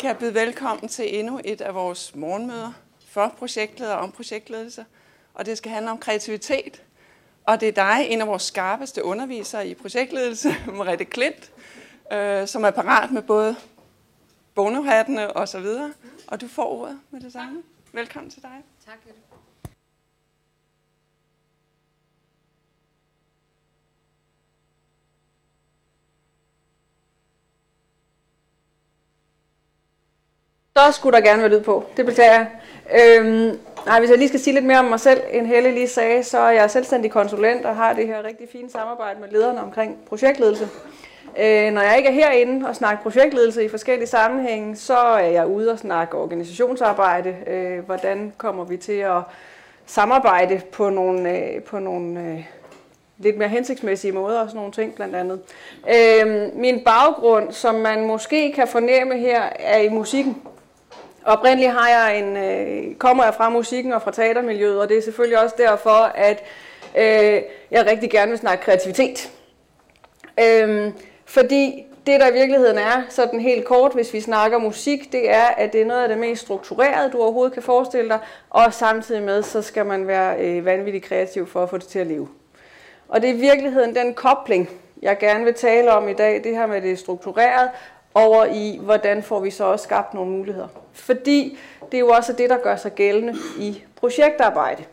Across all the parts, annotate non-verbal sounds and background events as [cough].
kan jeg byde velkommen til endnu et af vores morgenmøder for projektledere og om projektledelse. Og det skal handle om kreativitet. Og det er dig, en af vores skarpeste undervisere i projektledelse, [laughs] Mariette Klint, øh, som er parat med både bonohattene og så videre. Og du får ordet med det samme. Velkommen til dig. Tak, Der skulle der gerne være lyd på. Det beklager jeg. Øhm, nej, hvis jeg lige skal sige lidt mere om mig selv, end Helle lige sagde, så er jeg selvstændig konsulent og har det her rigtig fine samarbejde med lederne omkring projektledelse. Øh, når jeg ikke er herinde og snakker projektledelse i forskellige sammenhænge, så er jeg ude og snakke organisationsarbejde. Øh, hvordan kommer vi til at samarbejde på nogle, øh, på nogle øh, lidt mere hensigtsmæssige måder og sådan nogle ting blandt andet. Øh, min baggrund, som man måske kan fornemme her, er i musikken. Oprindeligt har jeg en, øh, kommer jeg fra musikken og fra teatermiljøet, og det er selvfølgelig også derfor, at øh, jeg rigtig gerne vil snakke kreativitet. Øh, fordi det, der i virkeligheden er, sådan helt kort, hvis vi snakker musik, det er, at det er noget af det mest strukturerede, du overhovedet kan forestille dig, og samtidig med, så skal man være øh, vanvittigt kreativ for at få det til at leve. Og det er i virkeligheden den kobling, jeg gerne vil tale om i dag, det her med det strukturerede, over i, hvordan får vi så også skabt nogle muligheder. Fordi det er jo også det, der gør sig gældende i projektarbejde.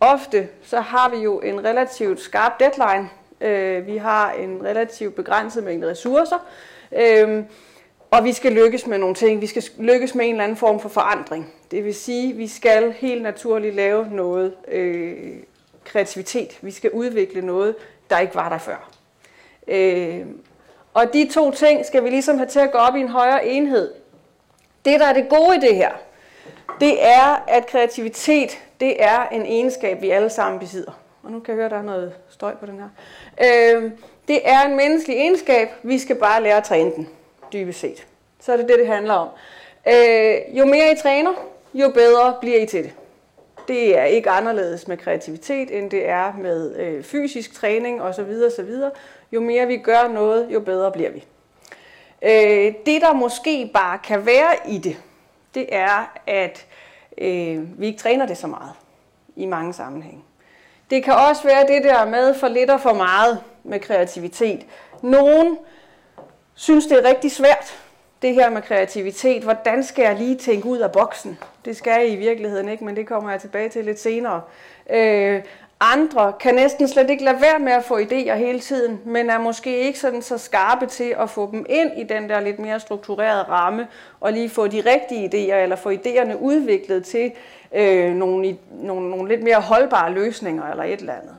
Ofte så har vi jo en relativt skarp deadline. Øh, vi har en relativt begrænset mængde ressourcer. Øhm, og vi skal lykkes med nogle ting. Vi skal lykkes med en eller anden form for forandring. Det vil sige, at vi skal helt naturligt lave noget øh, kreativitet. Vi skal udvikle noget, der ikke var der før. Øh, og de to ting skal vi ligesom have til at gå op i en højere enhed. Det, der er det gode i det her, det er, at kreativitet, det er en egenskab, vi alle sammen besidder. Og nu kan jeg høre, at der er noget støj på den her. Øh, det er en menneskelig egenskab, vi skal bare lære at træne den, dybest set. Så er det det, det handler om. Øh, jo mere I træner, jo bedre bliver I til det. Det er ikke anderledes med kreativitet, end det er med øh, fysisk træning osv. osv. Jo mere vi gør noget, jo bedre bliver vi. Øh, det der måske bare kan være i det, det er, at øh, vi ikke træner det så meget i mange sammenhænge. Det kan også være det der med for lidt og for meget med kreativitet. Nogen synes, det er rigtig svært, det her med kreativitet. Hvordan skal jeg lige tænke ud af boksen? Det skal jeg i virkeligheden ikke, men det kommer jeg tilbage til lidt senere. Øh, andre kan næsten slet ikke lade være med at få idéer hele tiden, men er måske ikke sådan så skarpe til at få dem ind i den der lidt mere strukturerede ramme, og lige få de rigtige idéer, eller få idéerne udviklet til øh, nogle, nogle, nogle lidt mere holdbare løsninger, eller et eller andet.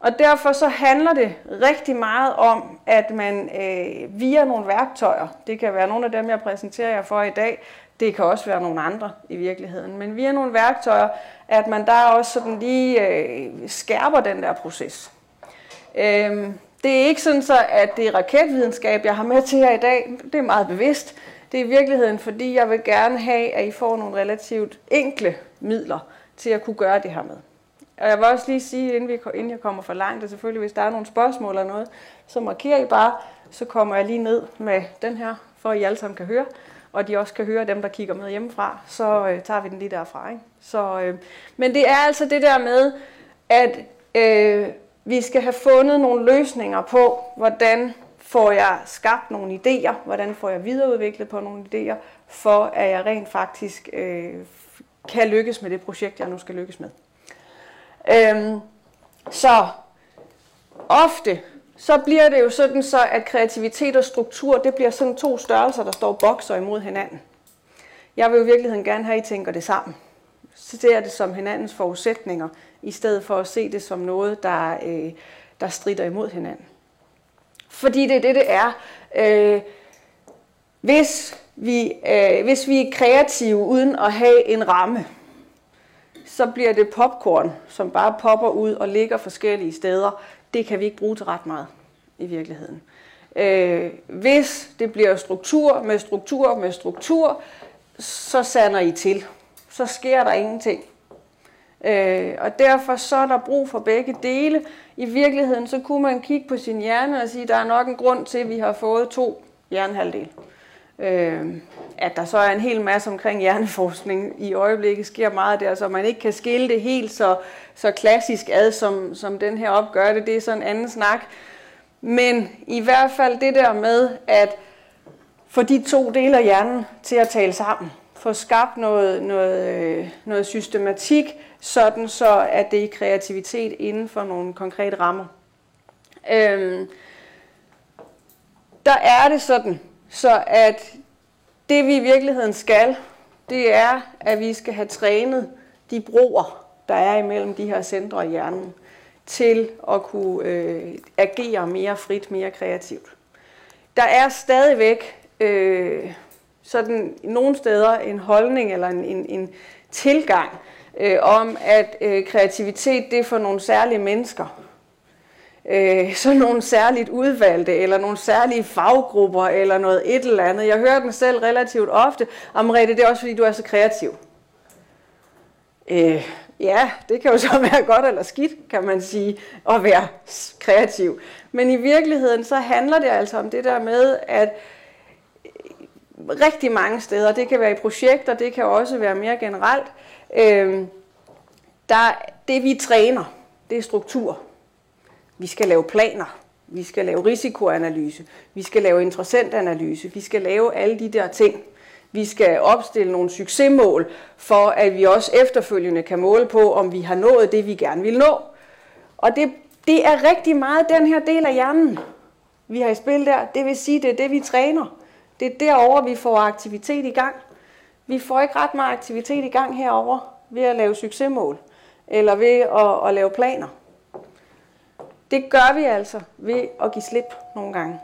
Og derfor så handler det rigtig meget om, at man øh, via nogle værktøjer, det kan være nogle af dem, jeg præsenterer jer for i dag, det kan også være nogle andre i virkeligheden, men via nogle værktøjer, at man der også sådan lige øh, skærper den der proces. Øhm, det er ikke sådan så, at det er raketvidenskab, jeg har med til her i dag. Det er meget bevidst. Det er i virkeligheden, fordi jeg vil gerne have, at I får nogle relativt enkle midler til at kunne gøre det her med. Og jeg vil også lige sige, inden, vi, inden jeg kommer for langt, at selvfølgelig, hvis der er nogle spørgsmål eller noget, så markerer I bare, så kommer jeg lige ned med den her, for at I alle sammen kan høre, og de også kan høre dem, der kigger med hjemmefra, så øh, tager vi den lige derfra. Ikke? Så, øh, men det er altså det der med, at øh, vi skal have fundet nogle løsninger på, hvordan får jeg skabt nogle idéer, hvordan får jeg videreudviklet på nogle idéer, for at jeg rent faktisk øh, kan lykkes med det projekt, jeg nu skal lykkes med. Øhm, så ofte så bliver det jo sådan så, at kreativitet og struktur, det bliver sådan to størrelser, der står bokser imod hinanden. Jeg vil jo i virkeligheden gerne have, at I tænker det sammen. Så ser det som hinandens forudsætninger, i stedet for at se det som noget, der, øh, der strider imod hinanden. Fordi det er det, det er. Øh, hvis, vi, øh, hvis vi er kreative uden at have en ramme, så bliver det popcorn, som bare popper ud og ligger forskellige steder. Det kan vi ikke bruge til ret meget i virkeligheden. Øh, hvis det bliver struktur med struktur med struktur, så sander I til. Så sker der ingenting. Øh, og derfor så er der brug for begge dele. I virkeligheden så kunne man kigge på sin hjerne og sige, der er nok en grund til, at vi har fået to hjernehalvdel. Øh, at der så er en hel masse omkring hjerneforskning i øjeblikket, sker meget der, så man ikke kan skille det helt så, så klassisk ad, som, som den her opgør det. Det er sådan en anden snak. Men i hvert fald det der med, at få de to dele af hjernen til at tale sammen. Få skabt noget, noget, øh, noget systematik, sådan så at det er kreativitet inden for nogle konkrete rammer. Øhm, der er det sådan, så at det vi i virkeligheden skal, det er, at vi skal have trænet de broer, der er imellem de her centre i hjernen, til at kunne øh, agere mere frit, mere kreativt. Der er stadigvæk øh, sådan nogle steder en holdning eller en, en, en tilgang øh, om, at øh, kreativitet det er for nogle særlige mennesker. Øh, så nogle særligt udvalgte, eller nogle særlige faggrupper, eller noget et eller andet. Jeg hører den selv relativt ofte. Amrette, det er også fordi, du er så kreativ. Øh, ja, det kan jo så [laughs] være godt eller skidt, kan man sige, at være kreativ. Men i virkeligheden, så handler det altså om det der med, at rigtig mange steder, det kan være i projekter, det kan også være mere generelt, øh, der, det vi træner, det er struktur. Vi skal lave planer, vi skal lave risikoanalyse, vi skal lave interessentanalyse, vi skal lave alle de der ting. Vi skal opstille nogle succesmål, for at vi også efterfølgende kan måle på, om vi har nået det, vi gerne vil nå. Og det, det er rigtig meget den her del af hjernen, vi har i spil der. Det vil sige, det er det, vi træner. Det er derover vi får aktivitet i gang. Vi får ikke ret meget aktivitet i gang herover ved at lave succesmål, eller ved at, at lave planer. Det gør vi altså ved at give slip nogle gange.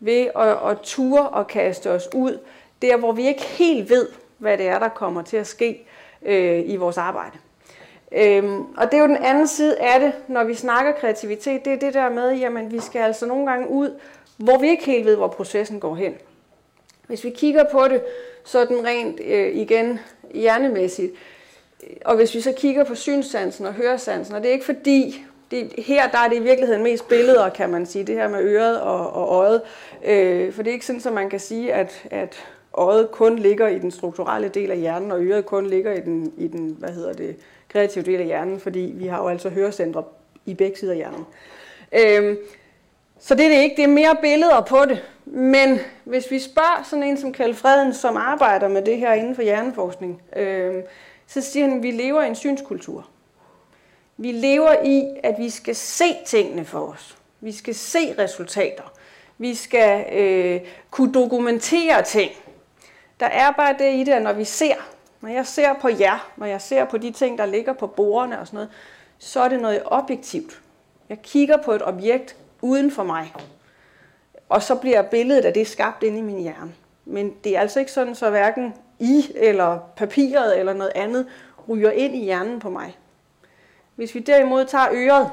Ved at, at ture og kaste os ud, der hvor vi ikke helt ved, hvad det er, der kommer til at ske øh, i vores arbejde. Øhm, og det er jo den anden side af det, når vi snakker kreativitet, det er det der med, jamen vi skal altså nogle gange ud, hvor vi ikke helt ved, hvor processen går hen. Hvis vi kigger på det sådan rent øh, igen hjernemæssigt, og hvis vi så kigger på synssansen og høresansen, og det er ikke fordi, det, her der er det i virkeligheden mest billeder, kan man sige, det her med øret og, og øjet. Øh, for det er ikke sådan, at man kan sige, at, at øjet kun ligger i den strukturelle del af hjernen, og øret kun ligger i den, i den hvad hedder det, kreative del af hjernen, fordi vi har jo altså hørecentre i begge sider af hjernen. Øh, så det er det ikke, det er mere billeder på det. Men hvis vi spørger sådan en som Kjeld Freden, som arbejder med det her inden for hjerneforskning, øh, så siger han, at vi lever i en synskultur. Vi lever i, at vi skal se tingene for os. Vi skal se resultater. Vi skal øh, kunne dokumentere ting. Der er bare det i det, at når vi ser, når jeg ser på jer, når jeg ser på de ting, der ligger på bordene og sådan noget, så er det noget objektivt. Jeg kigger på et objekt uden for mig. Og så bliver billedet af det skabt inde i min hjerne. Men det er altså ikke sådan, så hverken I eller papiret eller noget andet ryger ind i hjernen på mig. Hvis vi derimod tager øret,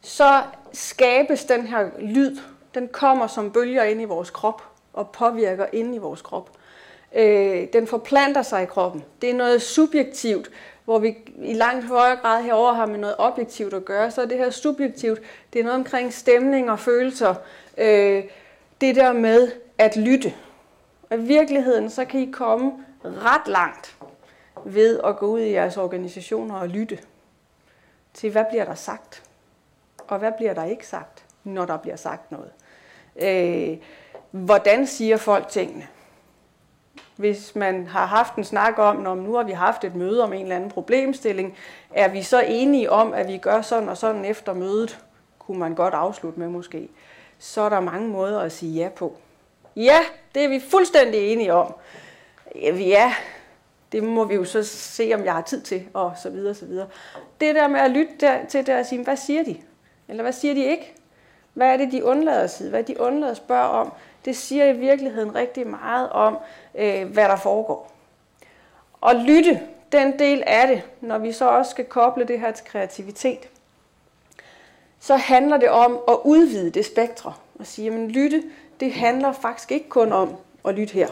så skabes den her lyd. Den kommer som bølger ind i vores krop og påvirker ind i vores krop. Øh, den forplanter sig i kroppen. Det er noget subjektivt, hvor vi i langt højere grad herover har med noget objektivt at gøre. Så er det her subjektivt, det er noget omkring stemning og følelser. Øh, det der med at lytte. Og i virkeligheden, så kan I komme ret langt ved at gå ud i jeres organisationer og lytte til, hvad bliver der sagt, og hvad bliver der ikke sagt, når der bliver sagt noget. Øh, hvordan siger folk tingene? Hvis man har haft en snak om, når nu har vi haft et møde om en eller anden problemstilling, er vi så enige om, at vi gør sådan og sådan efter mødet, kunne man godt afslutte med måske, så er der mange måder at sige ja på. Ja, det er vi fuldstændig enige om. Ja, det må vi jo så se, om jeg har tid til, og så videre, så videre. Det der med at lytte der, til det og sige, hvad siger de? Eller hvad siger de ikke? Hvad er det, de undlader at sige? Hvad er det, de undlader at spørge om? Det siger i virkeligheden rigtig meget om, øh, hvad der foregår. Og lytte, den del af det, når vi så også skal koble det her til kreativitet, så handler det om at udvide det spektre og sige, at lytte, det handler faktisk ikke kun om at lytte her.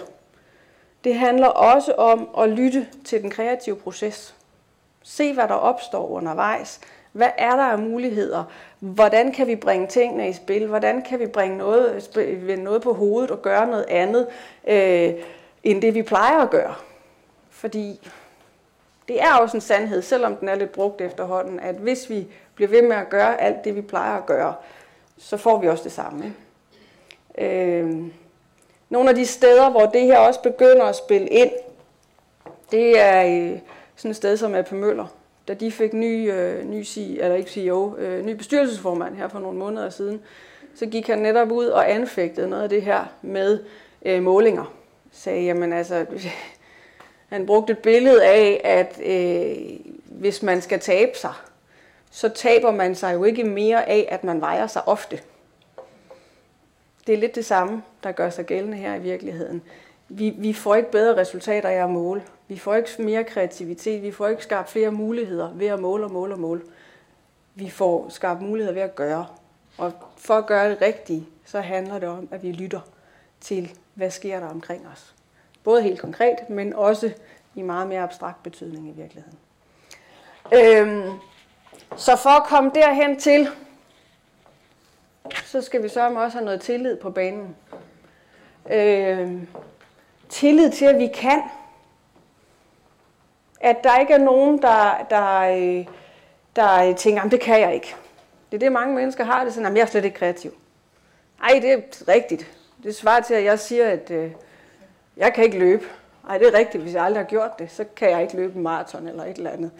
Det handler også om at lytte til den kreative proces. Se, hvad der opstår undervejs. Hvad er der af muligheder? Hvordan kan vi bringe tingene i spil? Hvordan kan vi bringe noget, vende noget på hovedet og gøre noget andet, øh, end det vi plejer at gøre? Fordi det er også en sandhed, selvom den er lidt brugt efterhånden, at hvis vi bliver ved med at gøre alt det, vi plejer at gøre, så får vi også det samme. Ikke? Øh, nogle af de steder, hvor det her også begynder at spille ind, det er øh, sådan et sted som AP Møller. Da de fik ny, øh, ny, CEO, eller ikke CEO, øh, ny bestyrelsesformand her for nogle måneder siden, så gik han netop ud og anfægtede noget af det her med øh, målinger. Sagde, jamen altså, [laughs] han brugte et billede af, at øh, hvis man skal tabe sig, så taber man sig jo ikke mere af, at man vejer sig ofte. Det er lidt det samme, der gør sig gældende her i virkeligheden. Vi, vi får ikke bedre resultater af at måle. Vi får ikke mere kreativitet. Vi får ikke skabt flere muligheder ved at måle og måle og måle. Vi får skabt muligheder ved at gøre. Og for at gøre det rigtigt, så handler det om, at vi lytter til, hvad sker der omkring os. Både helt konkret, men også i meget mere abstrakt betydning i virkeligheden. Øhm, så for at komme derhen til, så skal vi så også have noget tillid på banen. Øh, tillid til, at vi kan. At der ikke er nogen, der, der, øh, der tænker, at det kan jeg ikke. Det er det, mange mennesker har det sådan, at jeg er slet ikke kreativ. Nej, det er rigtigt. Det svarer til, at jeg siger, at øh, jeg kan ikke løbe. Nej, det er rigtigt. Hvis jeg aldrig har gjort det, så kan jeg ikke løbe en maraton eller et eller andet.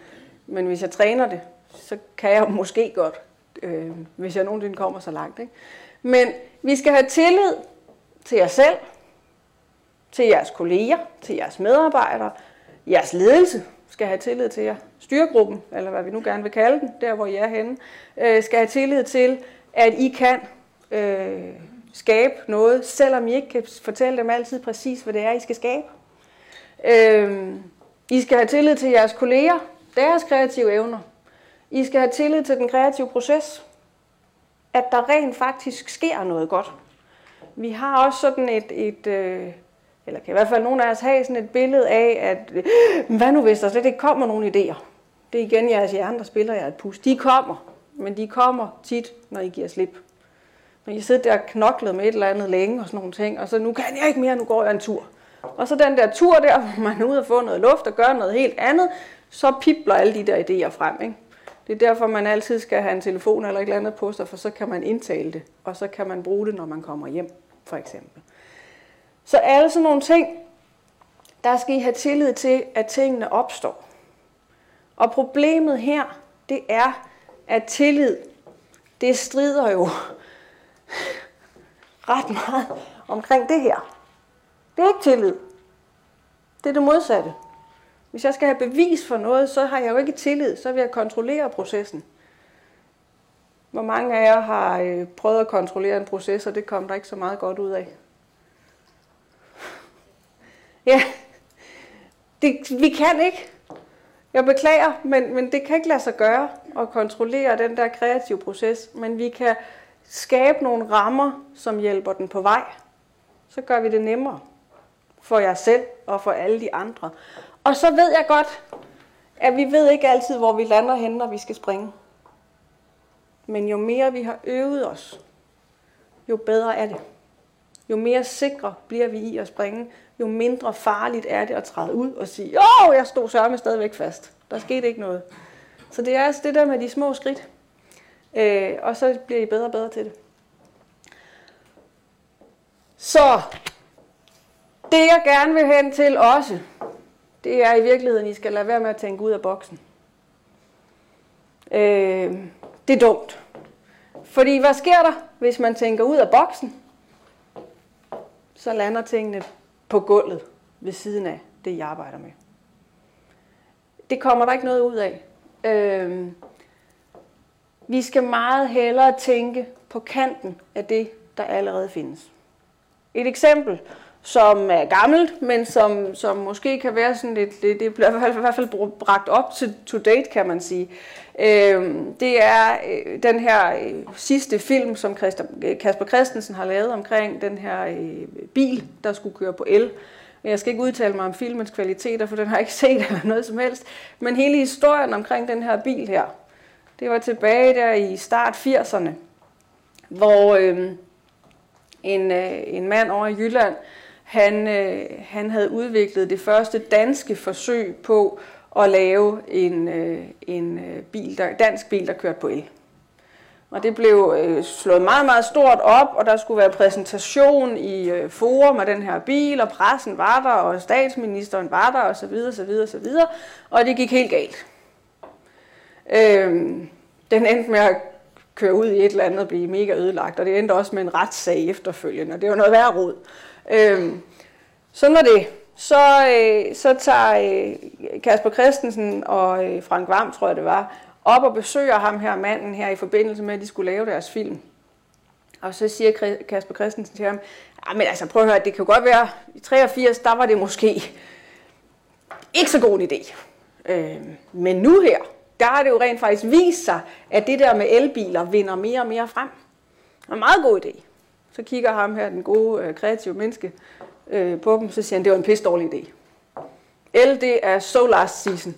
Men hvis jeg træner det, så kan jeg måske godt, øh, hvis jeg nogensinde kommer så langt. Ikke? Men vi skal have tillid til jer selv, til jeres kolleger, til jeres medarbejdere, jeres ledelse skal have tillid til jer. Styregruppen, eller hvad vi nu gerne vil kalde den, der hvor I er henne, øh, skal have tillid til, at I kan øh, skabe noget, selvom I ikke kan fortælle dem altid præcis, hvad det er, I skal skabe. Øh, I skal have tillid til jeres kolleger, deres kreative evner. I skal have tillid til den kreative proces. At der rent faktisk sker noget godt. Vi har også sådan et, et øh, eller kan i hvert fald nogen af os have sådan et billede af, at hvad nu hvis der slet ikke kommer nogen idéer? Det er igen jeres hjerne, der spiller jer et pus. De kommer, men de kommer tit, når I giver slip. Når I sidder der og knoklet med et eller andet længe og sådan nogle ting, og så nu kan jeg ikke mere, nu går jeg en tur. Og så den der tur der, hvor man er ude og få noget luft og gøre noget helt andet, så pipler alle de der idéer frem. Ikke? Det er derfor, man altid skal have en telefon eller et eller andet på sig, for så kan man indtale det, og så kan man bruge det, når man kommer hjem, for eksempel. Så alle sådan nogle ting, der skal I have tillid til, at tingene opstår. Og problemet her, det er, at tillid, det strider jo [laughs] ret meget omkring det her. Det er ikke tillid. Det er det modsatte. Hvis jeg skal have bevis for noget, så har jeg jo ikke tillid, så vil jeg kontrollere processen. Hvor mange af jer har øh, prøvet at kontrollere en proces, og det kom der ikke så meget godt ud af? [laughs] Ja, det, vi kan ikke. Jeg beklager, men, men det kan ikke lade sig gøre at kontrollere den der kreative proces. Men vi kan skabe nogle rammer, som hjælper den på vej. Så gør vi det nemmere for jer selv og for alle de andre. Og så ved jeg godt, at vi ved ikke altid, hvor vi lander hen, når vi skal springe. Men jo mere vi har øvet os, jo bedre er det. Jo mere sikre bliver vi i at springe, jo mindre farligt er det at træde ud og sige, åh, jeg stod sørme stadigvæk fast. Der skete ikke noget. Så det er altså det der med de små skridt. Øh, og så bliver I bedre og bedre til det. Så det jeg gerne vil hen til også, det er i virkeligheden, I skal lade være med at tænke ud af boksen. Øh, det er dumt. Fordi hvad sker der, hvis man tænker ud af boksen? Så lander tingene på gulvet ved siden af det, jeg arbejder med. Det kommer der ikke noget ud af. Øh, vi skal meget hellere tænke på kanten af det, der allerede findes. Et eksempel som er gammelt, men som, som måske kan være sådan lidt, det, det bliver i hvert fald bragt op til to date, kan man sige. Øh, det er øh, den her øh, sidste film, som Christa, øh, Kasper Christensen har lavet omkring den her øh, bil, der skulle køre på el. Jeg skal ikke udtale mig om filmens kvaliteter, for den har jeg ikke [laughs] set eller noget som helst. Men hele historien omkring den her bil her, Det var tilbage der i start 80'erne, hvor øh, en, øh, en mand over i Jylland, han, øh, han havde udviklet det første danske forsøg på at lave en, øh, en øh, bil, der, dansk bil, der kørte på el. Og det blev øh, slået meget, meget stort op, og der skulle være præsentation i øh, forum af den her bil, og pressen var der, og statsministeren var der, og så videre, så videre, så videre. Og det gik helt galt. Øh, den endte med at køre ud i et eller andet og blive mega ødelagt, og det endte også med en retssag efterfølgende, og det var noget værre råd. Øhm, sådan var det. Så, øh, så tager øh, Kasper Christensen og øh, Frank Vam, tror jeg det var, op og besøger ham her, manden her, i forbindelse med, at de skulle lave deres film. Og så siger Kasper Christensen til ham, ah, men altså prøv at høre, det kan jo godt være, i 83, der var det måske ikke så god en idé. Øh, men nu her, der har det jo rent faktisk vist sig, at det der med elbiler vinder mere og mere frem. Det er en meget god idé. Så kigger ham her, den gode, øh, kreative menneske, øh, på dem, så siger han, det var en pisse dårlig idé. El, det er so last season.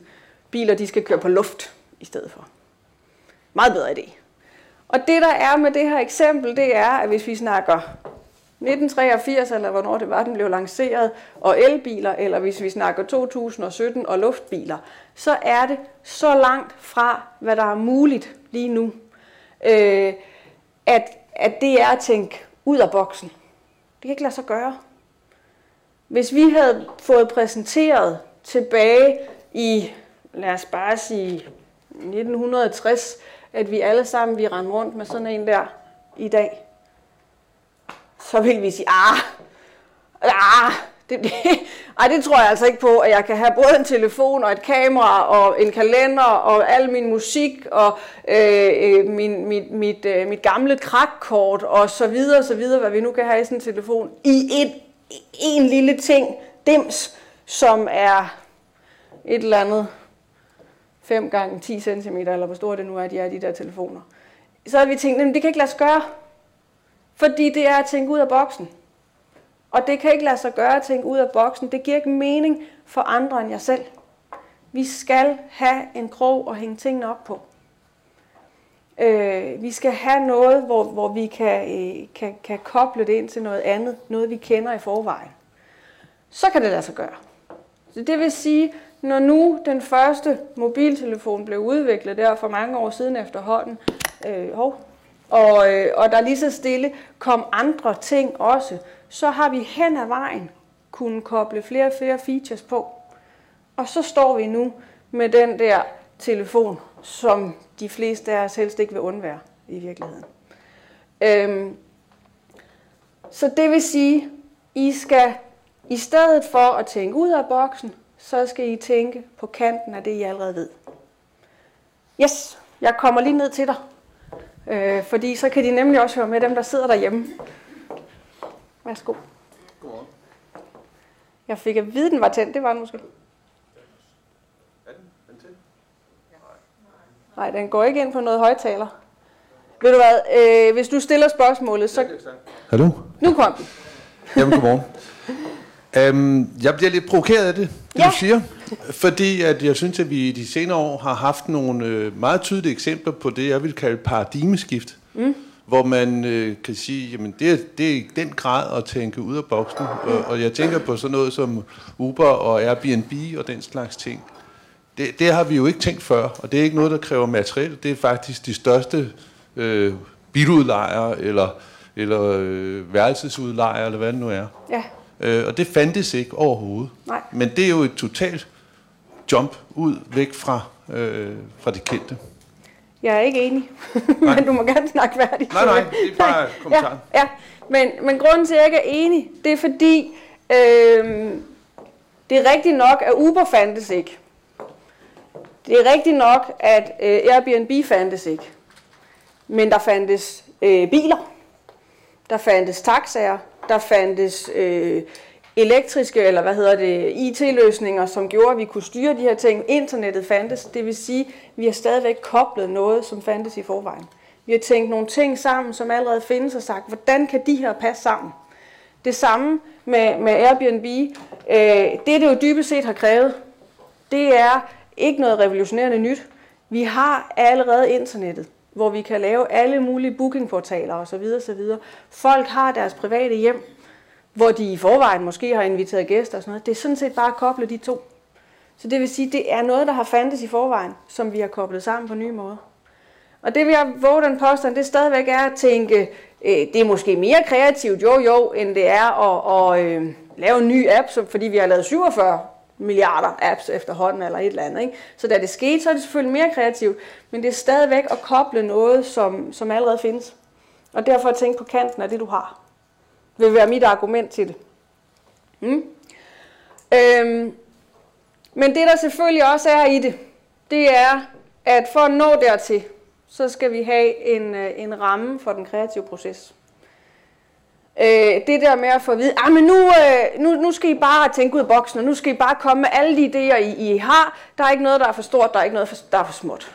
Biler, de skal køre på luft i stedet for. Meget bedre idé. Og det der er med det her eksempel, det er, at hvis vi snakker 1983, eller hvornår det var, den blev lanceret, og elbiler, eller hvis vi snakker 2017 og luftbiler, så er det så langt fra, hvad der er muligt lige nu, øh, at, at det er at tænke ud af boksen. Det kan ikke lade sig gøre. Hvis vi havde fået præsenteret tilbage i, lad os bare sige, 1960, at vi alle sammen vi rendte rundt med sådan en der i dag, så ville vi sige, ah, ah, det, det, ej, det tror jeg altså ikke på, at jeg kan have både en telefon og et kamera og en kalender og al min musik og øh, øh, min, mit, mit, øh, mit gamle krakkort og så videre, så videre, hvad vi nu kan have i sådan en telefon, i et, en lille ting, dims, som er et eller andet 5 gange 10 cm, eller hvor store det nu er, de er, de der telefoner. Så har vi tænkt, at det kan ikke lade sig gøre, fordi det er at tænke ud af boksen. Og det kan ikke lade sig gøre at tænke ud af boksen. Det giver ikke mening for andre end jer selv. Vi skal have en krog og hænge tingene op på. Øh, vi skal have noget, hvor, hvor vi kan, øh, kan, kan koble det ind til noget andet, noget vi kender i forvejen. Så kan det lade sig gøre. Så det vil sige, når nu den første mobiltelefon blev udviklet der for mange år siden efterhånden, øh, hov, og, øh, og der lige så stille kom andre ting også, så har vi hen ad vejen kunne koble flere og flere features på. Og så står vi nu med den der telefon, som de fleste af os helst ikke vil undvære i virkeligheden. Øhm, så det vil sige, I skal i stedet for at tænke ud af boksen, så skal I tænke på kanten af det, I allerede ved. Yes, jeg kommer lige ned til dig. Øh, fordi så kan de nemlig også høre med dem, der sidder derhjemme. Værsgo. Godmorgen. Jeg fik at vide, den var tændt. Det var den måske. Er den, den tændt? Nej, den går ikke ind på noget højtaler. Ved du hvad, øh, hvis du stiller spørgsmålet, så... Hallo? Nu kom den. Jamen, godmorgen. Um, jeg bliver lidt provokeret af det, det ja. du siger, fordi at jeg synes, at vi i de senere år har haft nogle øh, meget tydelige eksempler på det, jeg vil kalde paradigmeskift, mm. Hvor man øh, kan sige, jamen det er, det er i den grad at tænke ud af boksen, og, og jeg tænker på sådan noget som Uber og Airbnb og den slags ting. Det, det har vi jo ikke tænkt før, og det er ikke noget, der kræver materiel, det er faktisk de største øh, biludlejere eller, eller øh, værelsesudlejere, eller hvad det nu er. Ja Øh, og det fandtes ikke overhovedet. Nej. Men det er jo et totalt jump ud væk fra, øh, fra det kendte. Jeg er ikke enig, [laughs] men du må gerne snakke færdigt. Nej, nej, det er bare kommentar. Ja, ja. Men, men grunden til, at jeg ikke er enig, det er fordi, øh, det er rigtigt nok, at Uber fandtes ikke. Det er rigtigt nok, at øh, Airbnb fandtes ikke. Men der fandtes øh, biler, der fandtes taxaer, der fandtes øh, elektriske, eller hvad hedder det, IT-løsninger, som gjorde, at vi kunne styre de her ting. Internettet fandtes, det vil sige, at vi har stadigvæk koblet noget, som fandtes i forvejen. Vi har tænkt nogle ting sammen, som allerede findes, og sagt, hvordan kan de her passe sammen? Det samme med, med Airbnb. Øh, det, det jo dybest set har krævet, det er ikke noget revolutionerende nyt. Vi har allerede internettet, hvor vi kan lave alle mulige bookingportaler osv. osv. Folk har deres private hjem, hvor de i forvejen måske har inviteret gæster og sådan noget. Det er sådan set bare at koble de to. Så det vil sige, det er noget, der har fandtes i forvejen, som vi har koblet sammen på nye måder. Og det vil jeg våge den påstand, det stadigvæk er at tænke, øh, det er måske mere kreativt, jo jo, end det er at, at øh, lave en ny app, fordi vi har lavet 47 milliarder apps efterhånden eller et eller andet. Ikke? Så da det skete, så er det selvfølgelig mere kreativt, men det er stadigvæk at koble noget, som, som allerede findes. Og derfor at tænke på kanten af det, du har, vil være mit argument til det. Mm. Øhm, men det, der selvfølgelig også er i det, det er, at for at nå dertil, så skal vi have en, øh, en ramme for den kreative proces. Øh, det der med at få at vide, ah, men nu, øh, nu, nu skal I bare tænke ud af boksen, og nu skal I bare komme med alle de idéer, I, I har. Der er ikke noget, der er for stort, der er ikke noget, der er for småt.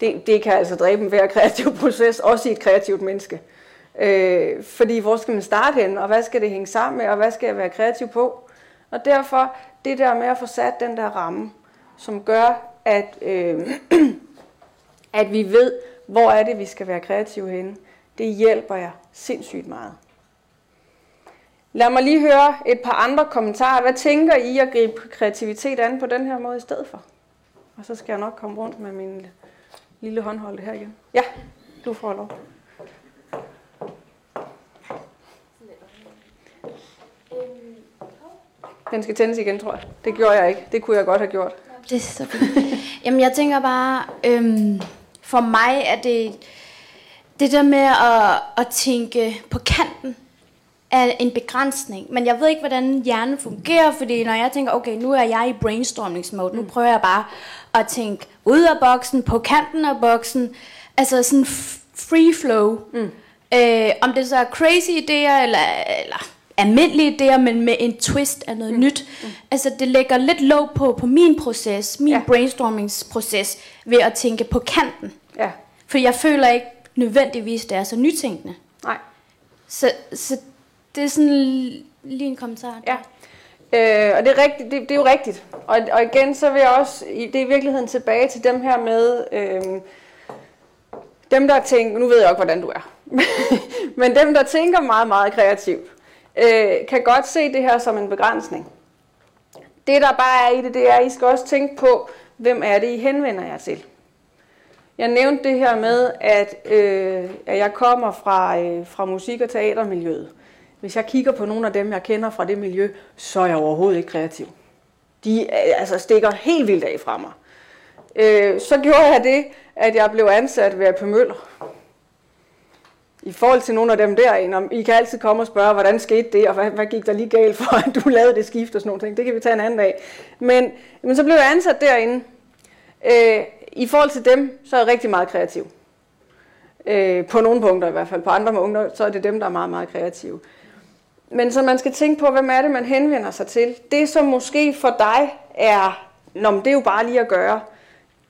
Det, det kan altså dræbe en hver kreativ proces, også i et kreativt menneske. Øh, fordi hvor skal man starte hen, og hvad skal det hænge sammen med, og hvad skal jeg være kreativ på? Og derfor det der med at få sat den der ramme, som gør, at, øh, [clears throat] at vi ved, hvor er det, vi skal være kreative henne, det hjælper jer sindssygt meget. Lad mig lige høre et par andre kommentarer. Hvad tænker I at gribe kreativitet an på den her måde i stedet for? Og så skal jeg nok komme rundt med mine lille håndholdte her igen. Ja, du får lov. Den skal tændes igen, tror jeg. Det gjorde jeg ikke. Det kunne jeg godt have gjort. Det er så fint. Jamen, jeg tænker bare, øhm, for mig er det det der med at, at tænke på kanten er en begrænsning. Men jeg ved ikke, hvordan hjernen fungerer, fordi når jeg tænker, okay, nu er jeg i brainstormingsmode, nu mm. prøver jeg bare at tænke ud af boksen, på kanten af boksen, altså sådan free flow. Mm. Øh, om det så er crazy idéer, eller, eller almindelige idéer, men med en twist af noget mm. nyt. Mm. Altså det lægger lidt låg på, på min proces, min ja. brainstormingsproces, ved at tænke på kanten. Ja. For jeg føler ikke nødvendigvis, det er så nytænkende. Nej. Så, så det er sådan lige en kommentar. Ja. Øh, og det er, rigtigt, det, det er jo rigtigt. Og, og igen, så vil jeg også, det er i virkeligheden tilbage til dem her med, øh, dem der tænker, nu ved jeg ikke, hvordan du er, [laughs] men dem der tænker meget, meget kreativt, øh, kan godt se det her som en begrænsning. Det der bare er i det, det er, at I skal også tænke på, hvem er det, I henvender jer til. Jeg nævnte det her med, at, øh, at jeg kommer fra, øh, fra musik- og teatermiljøet. Hvis jeg kigger på nogle af dem, jeg kender fra det miljø, så er jeg overhovedet ikke kreativ. De øh, altså, stikker helt vildt af fra mig. Øh, så gjorde jeg det, at jeg blev ansat ved AP Møller i forhold til nogle af dem derinde, I kan altid komme og spørge, hvordan skete det, og hvad, hvad gik der lige galt for, at du lavede det skift og sådan noget. Det kan vi tage en anden dag. Men, men så blev jeg ansat derinde. Øh, I forhold til dem, så er jeg rigtig meget kreativ. Øh, på nogle punkter i hvert fald. På andre punkter, så er det dem, der er meget, meget kreative. Men så man skal tænke på, hvem er det, man henvender sig til. Det, som måske for dig er, Nå, det er jo bare lige at gøre,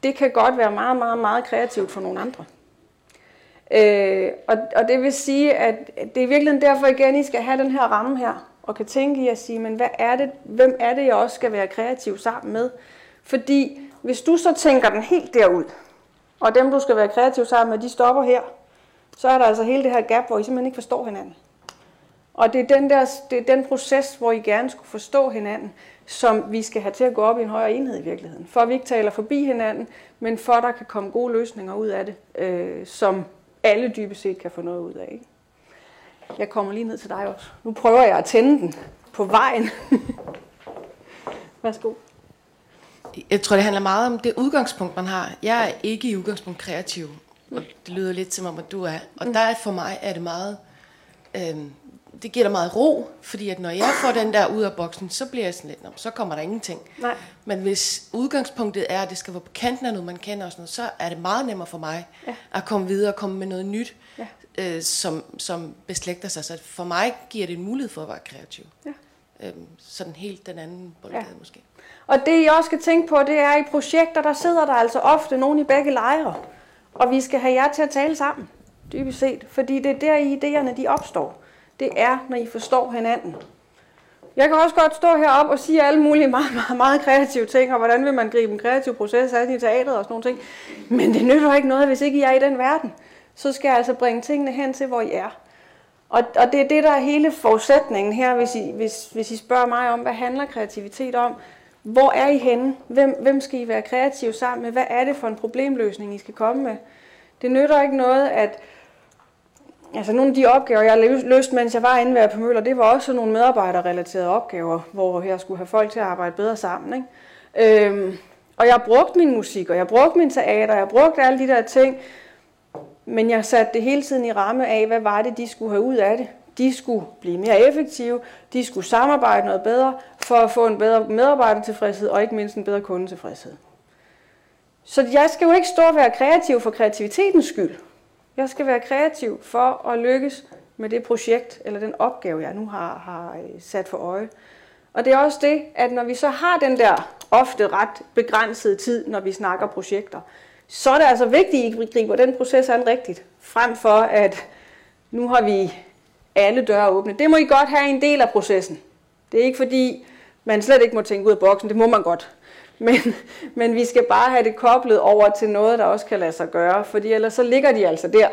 det kan godt være meget, meget, meget kreativt for nogle andre. Øh, og, og det vil sige, at det er virkelig derfor igen, I skal have den her ramme her, og kan tænke i at sige, men hvad er det, hvem er det, jeg også skal være kreativ sammen med? Fordi hvis du så tænker den helt derud, og dem, du skal være kreativ sammen med, de stopper her, så er der altså hele det her gap, hvor I simpelthen ikke forstår hinanden. Og det er, den der, det er den proces, hvor I gerne skulle forstå hinanden, som vi skal have til at gå op i en højere enhed i virkeligheden. For at vi ikke taler forbi hinanden, men for at der kan komme gode løsninger ud af det, øh, som alle dybest set kan få noget ud af. Ikke? Jeg kommer lige ned til dig også. Nu prøver jeg at tænde den på vejen. [laughs] Værsgo. Jeg tror, det handler meget om det udgangspunkt, man har. Jeg er ikke i udgangspunkt kreativ, og det lyder lidt som om, at du er. Og mm. der for mig er det meget øh, det giver dig meget ro, fordi at når jeg får den der ud af boksen, så bliver jeg sådan lidt, så kommer der ingenting. Nej. Men hvis udgangspunktet er, at det skal være på kanten af noget, man kender, og sådan noget, så er det meget nemmere for mig ja. at komme videre og komme med noget nyt, ja. øh, som, som beslægter sig. Så for mig giver det en mulighed for at være kreativ. Ja. Øhm, sådan helt den anden boldgade ja. måske. Og det jeg også skal tænke på, det er, at i projekter, der sidder der altså ofte nogen i begge lejre. Og vi skal have jer til at tale sammen, dybest set. Fordi det er der, idéerne de opstår det er, når I forstår hinanden. Jeg kan også godt stå heroppe og sige alle mulige meget, meget, meget kreative ting, og hvordan vil man gribe en kreativ proces af i teateret og sådan nogle ting. Men det nytter ikke noget, hvis ikke I er i den verden. Så skal jeg altså bringe tingene hen til, hvor I er. Og, og det er det, der er hele forudsætningen her, hvis I, hvis, hvis I spørger mig om, hvad handler kreativitet om? Hvor er I henne? Hvem, hvem skal I være kreative sammen med? Hvad er det for en problemløsning, I skal komme med? Det nytter ikke noget, at altså nogle af de opgaver, jeg løste, løst, mens jeg var inde ved på Møller, det var også nogle medarbejderrelaterede opgaver, hvor jeg skulle have folk til at arbejde bedre sammen. Ikke? Øhm, og jeg brugte min musik, og jeg brugte min teater, jeg brugte alle de der ting, men jeg satte det hele tiden i ramme af, hvad var det, de skulle have ud af det. De skulle blive mere effektive, de skulle samarbejde noget bedre, for at få en bedre medarbejdertilfredshed, og ikke mindst en bedre kundetilfredshed. Så jeg skal jo ikke stå og være kreativ for kreativitetens skyld. Jeg skal være kreativ for at lykkes med det projekt, eller den opgave, jeg nu har, har øh, sat for øje. Og det er også det, at når vi så har den der ofte ret begrænsede tid, når vi snakker projekter, så er det altså vigtigt, at I griber den proces an rigtigt, frem for at nu har vi alle døre åbne. Det må I godt have en del af processen. Det er ikke fordi, man slet ikke må tænke ud af boksen, det må man godt. Men, men vi skal bare have det koblet over til noget, der også kan lade sig gøre, fordi ellers så ligger de altså der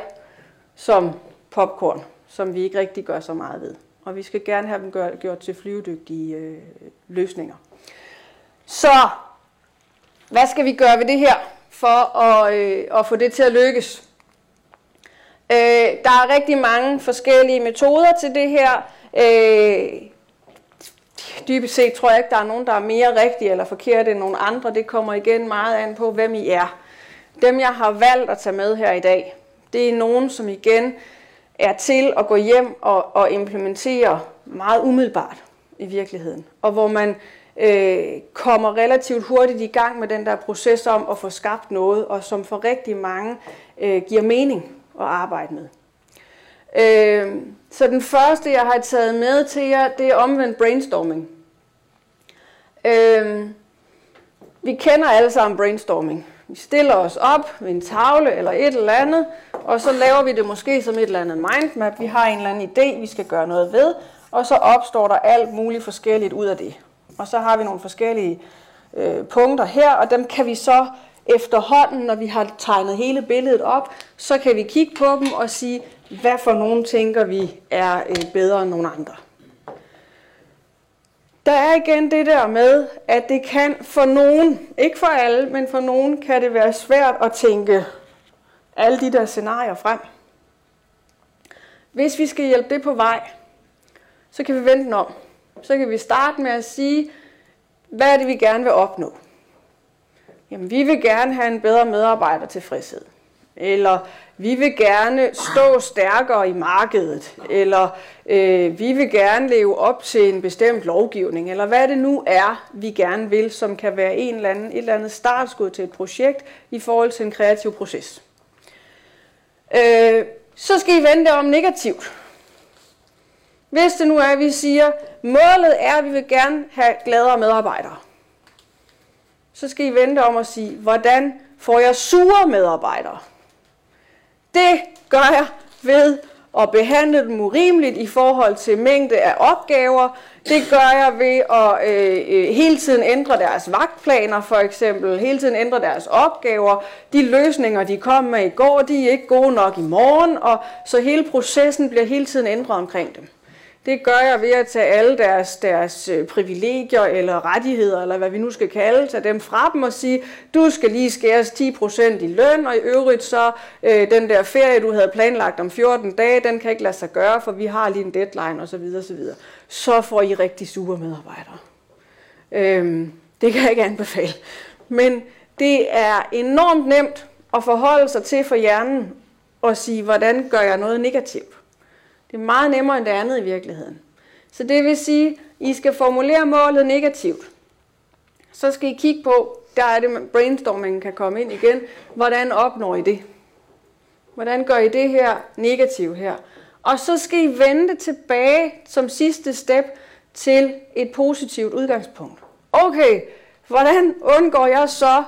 som popcorn, som vi ikke rigtig gør så meget ved. Og vi skal gerne have dem gjort, gjort til flyvedygtige øh, løsninger. Så hvad skal vi gøre ved det her, for at, øh, at få det til at lykkes? Øh, der er rigtig mange forskellige metoder til det her. Øh, dybest set tror jeg ikke, der er nogen, der er mere rigtige eller forkerte end nogen andre. Det kommer igen meget an på, hvem I er. Dem, jeg har valgt at tage med her i dag, det er nogen, som igen er til at gå hjem og, og implementere meget umiddelbart i virkeligheden. Og hvor man øh, kommer relativt hurtigt i gang med den der proces om at få skabt noget, og som for rigtig mange øh, giver mening at arbejde med. Øh, så den første, jeg har taget med til jer, det er omvendt brainstorming. Øhm, vi kender alle sammen brainstorming. Vi stiller os op ved en tavle eller et eller andet, og så laver vi det måske som et eller andet mindmap. Vi har en eller anden idé, vi skal gøre noget ved, og så opstår der alt muligt forskelligt ud af det. Og så har vi nogle forskellige øh, punkter her, og dem kan vi så efterhånden, når vi har tegnet hele billedet op, så kan vi kigge på dem og sige, hvad for nogle tænker vi er øh, bedre end nogle andre. Der er igen det der med, at det kan for nogen, ikke for alle, men for nogen kan det være svært at tænke alle de der scenarier frem. Hvis vi skal hjælpe det på vej, så kan vi vente om. Så kan vi starte med at sige, hvad er det, vi gerne vil opnå? Jamen, vi vil gerne have en bedre medarbejder tilfredshed. Eller vi vil gerne stå stærkere i markedet, eller øh, vi vil gerne leve op til en bestemt lovgivning, eller hvad det nu er, vi gerne vil, som kan være en eller anden, et eller andet startskud til et projekt i forhold til en kreativ proces. Øh, så skal I vente om negativt. Hvis det nu er, at vi siger, målet er, at vi vil gerne have gladere medarbejdere, så skal I vente om at sige, hvordan får jeg sure medarbejdere? Det gør jeg ved at behandle dem urimeligt i forhold til mængde af opgaver. Det gør jeg ved at øh, øh, hele tiden ændre deres vagtplaner for eksempel, hele tiden ændre deres opgaver. De løsninger, de kom med i går, de er ikke gode nok i morgen, og så hele processen bliver hele tiden ændret omkring dem. Det gør jeg ved at tage alle deres, deres øh, privilegier eller rettigheder, eller hvad vi nu skal kalde, tage dem fra dem og sige, du skal lige skæres 10% i løn, og i øvrigt så øh, den der ferie, du havde planlagt om 14 dage, den kan ikke lade sig gøre, for vi har lige en deadline osv. osv. Så får I rigtig super medarbejdere. Øhm, det kan jeg ikke anbefale. Men det er enormt nemt at forholde sig til for hjernen og sige, hvordan gør jeg noget negativt. Det er meget nemmere end det andet i virkeligheden. Så det vil sige, at I skal formulere målet negativt. Så skal I kigge på, der er det, brainstorming kan komme ind igen. Hvordan opnår I det? Hvordan gør I det her negativt her? Og så skal I vende tilbage som sidste step til et positivt udgangspunkt. Okay, hvordan undgår jeg så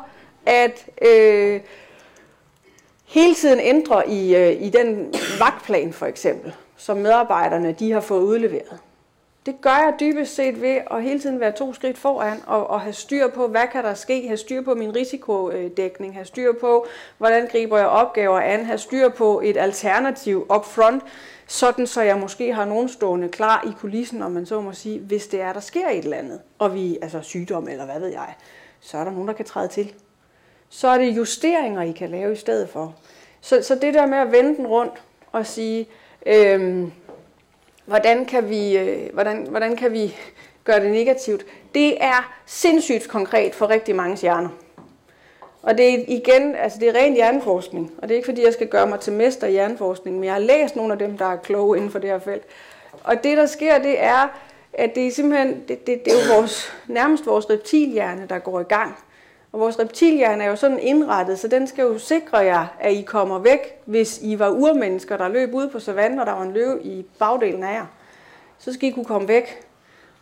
at øh, hele tiden ændre i, øh, i den vagtplan for eksempel? Som medarbejderne de har fået udleveret. det gør jeg dybest set ved at hele tiden være to skridt foran og, og have styr på, hvad kan der ske, have styr på min risikodækning, have styr på, hvordan griber jeg opgaver an, have styr på et alternativ upfront, sådan så jeg måske har nogen stående klar i kulissen, om man så må sige, hvis det er, der sker et eller andet, og vi, altså sygdom eller hvad ved jeg, så er der nogen, der kan træde til. Så er det justeringer, I kan lave i stedet for. Så, så det der med at vende den rundt og sige, øhm, hvordan, kan vi, øh, hvordan, hvordan kan vi gøre det negativt, det er sindssygt konkret for rigtig mange hjerner. Og det er igen, altså det er ren hjerneforskning, og det er ikke fordi, jeg skal gøre mig til mester i hjerneforskning, men jeg har læst nogle af dem, der er kloge inden for det her felt. Og det, der sker, det er, at det er simpelthen, det, det, det er jo vores, nærmest vores reptilhjerne, der går i gang. Og vores reptilhjerne er jo sådan indrettet, så den skal jo sikre jer, at I kommer væk, hvis I var urmennesker, der løb ud på savannen, og der var en løve i bagdelen af jer. Så skal I kunne komme væk.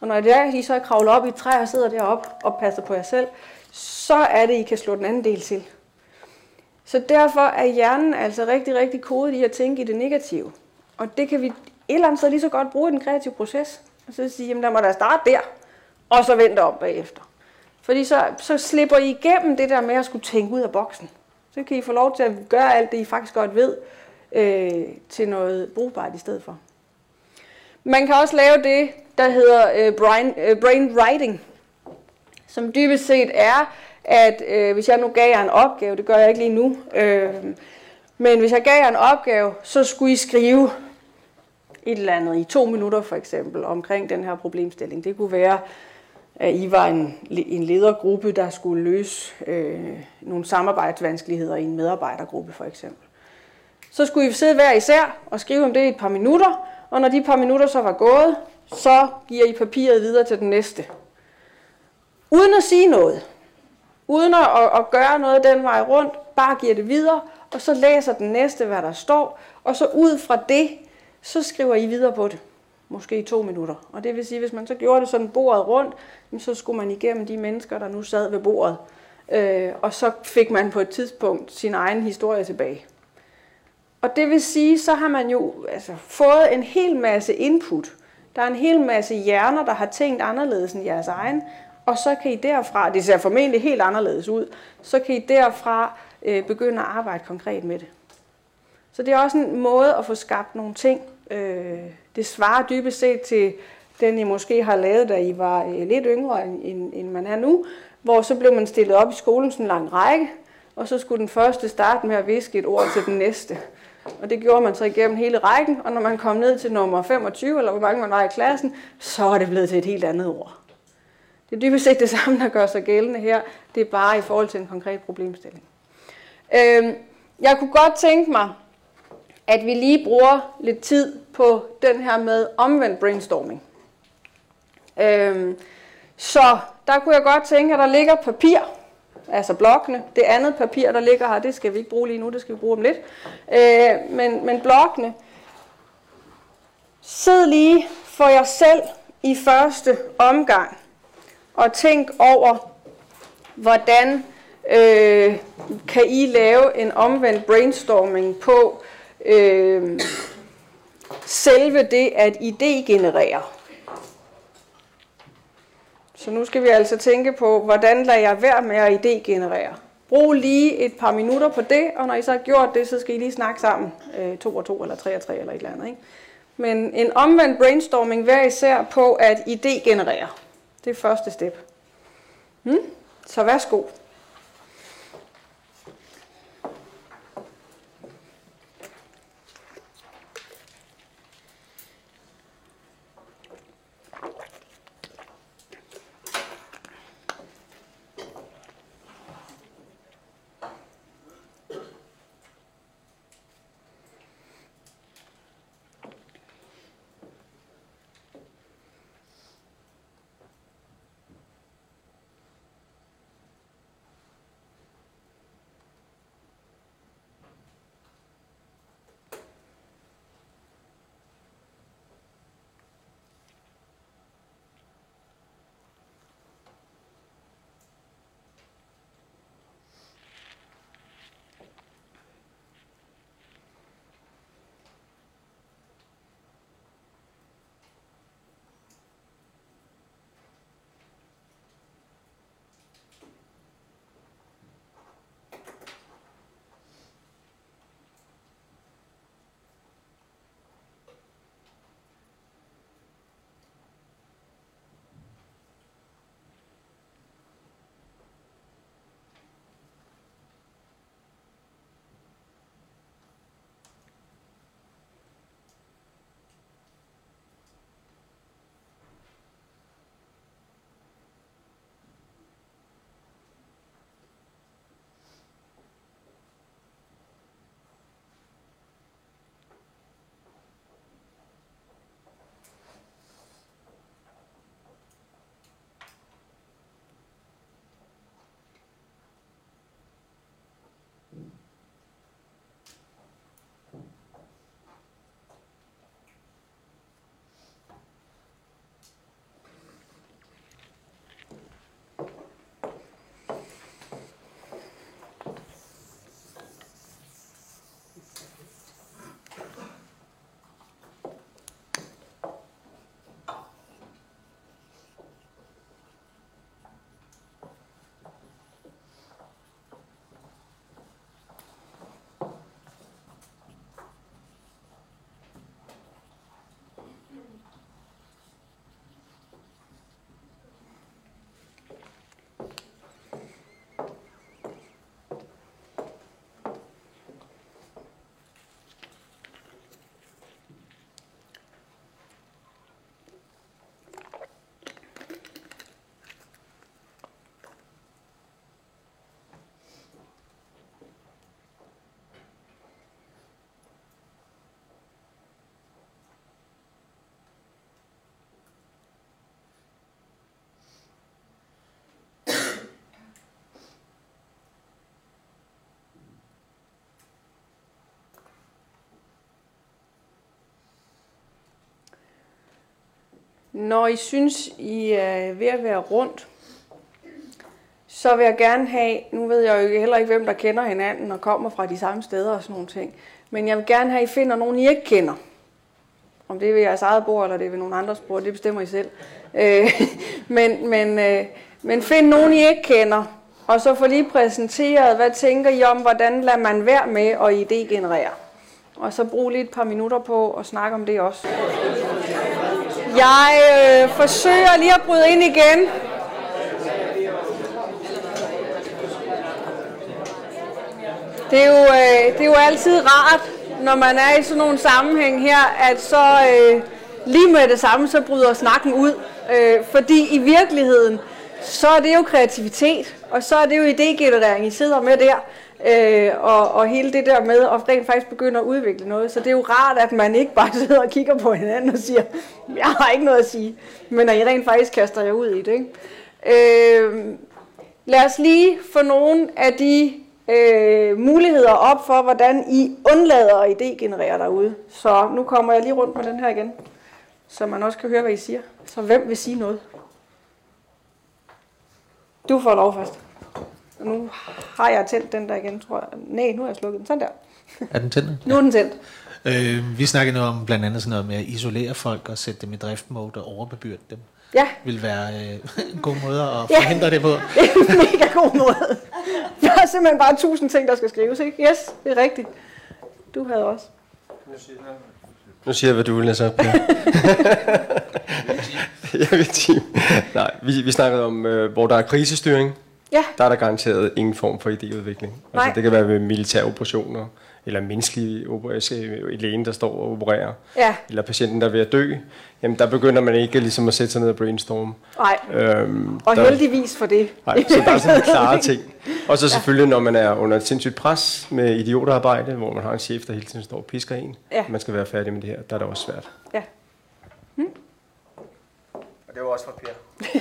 Og når det er, I så er kravlet op i et træ og sidder deroppe og passer på jer selv, så er det, I kan slå den anden del til. Så derfor er hjernen altså rigtig, rigtig kodet i at tænke i det negative. Og det kan vi et eller andet sted lige så godt bruge i den kreative proces. Og så sige, jamen der må da starte der, og så vente om bagefter. Fordi så, så slipper I igennem det der med at skulle tænke ud af boksen. Så kan I få lov til at gøre alt det, I faktisk godt ved, øh, til noget brugbart i stedet for. Man kan også lave det, der hedder øh, brain, øh, brain writing, som dybest set er, at øh, hvis jeg nu gav jer en opgave, det gør jeg ikke lige nu, øh, men hvis jeg gav jer en opgave, så skulle I skrive et eller andet i to minutter for eksempel omkring den her problemstilling. Det kunne være, at I var en, en ledergruppe, der skulle løse øh, nogle samarbejdsvanskeligheder i en medarbejdergruppe for eksempel. Så skulle I sidde hver især og skrive om det i et par minutter, og når de par minutter så var gået, så giver I papiret videre til den næste. Uden at sige noget. Uden at, at gøre noget den vej rundt, bare giver det videre, og så læser den næste, hvad der står, og så ud fra det, så skriver I videre på det. Måske i to minutter. Og det vil sige, hvis man så gjorde det sådan bordet rundt, så skulle man igennem de mennesker, der nu sad ved bordet. Øh, og så fik man på et tidspunkt sin egen historie tilbage. Og det vil sige, så har man jo altså, fået en hel masse input. Der er en hel masse hjerner, der har tænkt anderledes end jeres egen, og så kan I derfra, det ser formentlig helt anderledes ud, så kan I derfra øh, begynde at arbejde konkret med det. Så det er også en måde at få skabt nogle ting. Øh, det svarer dybest set til den, I måske har lavet, da I var øh, lidt yngre, end, end man er nu, hvor så blev man stillet op i skolen sådan en lang række, og så skulle den første starte med at viske et ord til den næste. Og det gjorde man så igennem hele rækken, og når man kom ned til nummer 25, eller hvor mange man var i klassen, så er det blevet til et helt andet ord. Det er dybest set det samme, der gør sig gældende her. Det er bare i forhold til en konkret problemstilling. Øhm, jeg kunne godt tænke mig, at vi lige bruger lidt tid på den her med omvendt brainstorming. Øhm, så der kunne jeg godt tænke, at der ligger papir, altså blokkene. Det andet papir, der ligger her, det skal vi ikke bruge lige nu, det skal vi bruge om lidt. Øh, men, men blokkene, sid lige for jer selv i første omgang og tænk over, hvordan øh, kan I lave en omvendt brainstorming på øh, selve det at idé generere. Så nu skal vi altså tænke på, hvordan lader jeg være med at idé generere. Brug lige et par minutter på det, og når I så har gjort det, så skal I lige snakke sammen. Øh, to og to, eller tre og tre, eller et eller andet. Ikke? Men en omvendt brainstorming hver især på at idé generere. Det er første step. Hmm? Så værsgo. Når I synes, I er ved at være rundt, så vil jeg gerne have, nu ved jeg jo heller ikke, hvem der kender hinanden og kommer fra de samme steder og sådan nogle ting, men jeg vil gerne have, at I finder nogen, I ikke kender. Om det er ved jeres eget bord, eller det er ved nogen andres bord, det bestemmer I selv. Øh, [laughs] men, men, øh, men find nogen, I ikke kender, og så få lige præsenteret, hvad tænker I om, hvordan lader man være med at idégenerere. Og så brug lige et par minutter på at snakke om det også. Jeg øh, forsøger lige at bryde ind igen. Det er, jo, øh, det er jo altid rart, når man er i sådan nogle sammenhæng her, at så øh, lige med det samme, så bryder snakken ud. Øh, fordi i virkeligheden, så er det jo kreativitet, og så er det jo idégenerering, I sidder med der. Øh, og, og hele det der med at rent faktisk begynde at udvikle noget. Så det er jo rart, at man ikke bare [laughs] sidder og kigger på hinanden og siger, [laughs] jeg har ikke noget at sige. Men at I rent faktisk kaster jer ud i det. Ikke? Øh, lad os lige få nogle af de øh, muligheder op for, hvordan I undlader at idégenerere derude. Så nu kommer jeg lige rundt med den her igen, så man også kan høre, hvad I siger. Så hvem vil sige noget? Du får lov først. Nu har jeg tændt den der igen, tror jeg. Nej, nu har jeg slukket den. Sådan der. Er den tændt? Nu er den tændt. Øh, vi snakkede nu om blandt andet sådan noget med at isolere folk og sætte dem i driftmode og overbebyrde dem. Ja. Vil være øh, en god måde at [laughs] Ja. forhindre det på. [laughs] Det er en mega god måde. Der er simpelthen bare tusind ting, der skal skrives, ikke? Yes, det er rigtigt. Du havde også. Nu siger jeg, hvad du vil læse op. Jeg vil sige. Nej, vi, vi snakkede om, øh, hvor der er krisestyring. Ja. Der er der garanteret ingen form for idéudvikling. Nej. Altså, det kan være ved militære operationer, eller menneskelige operationer, en lægen, der står og opererer, Ja. eller patienten, der er ved at dø. Jamen, der begynder man ikke ligesom at sætte sig ned og brainstorme. Nej. Øhm, Og der, heldigvis for det. Nej, så der er sådan klare [laughs] ting. Og så selvfølgelig, når man er under et sindssygt pres med idiotarbejde, hvor man har en chef, der hele tiden står og pisker en. Ja. Man skal være færdig med det her. Der er det også svært. Ja, Og det var også fra Per.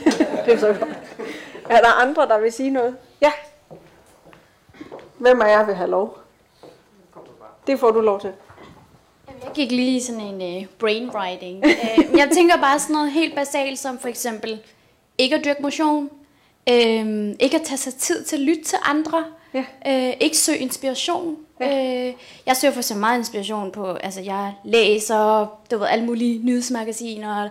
[laughs] det er så godt. Er der andre, der vil sige noget? Ja. Hvem af jer vil have lov? Det får du lov til. Jeg gik lige sådan en uh, brainwriting. uh, men jeg tænker bare sådan noget helt basalt, som for eksempel ikke at dyrke motion, uh, ikke at tage sig tid til at lytte til andre, Ja. uh, ikke søge inspiration. Ja. Uh, jeg søger for så meget inspiration på, altså jeg læser, du ved, alle mulige nyhedsmagasiner, og,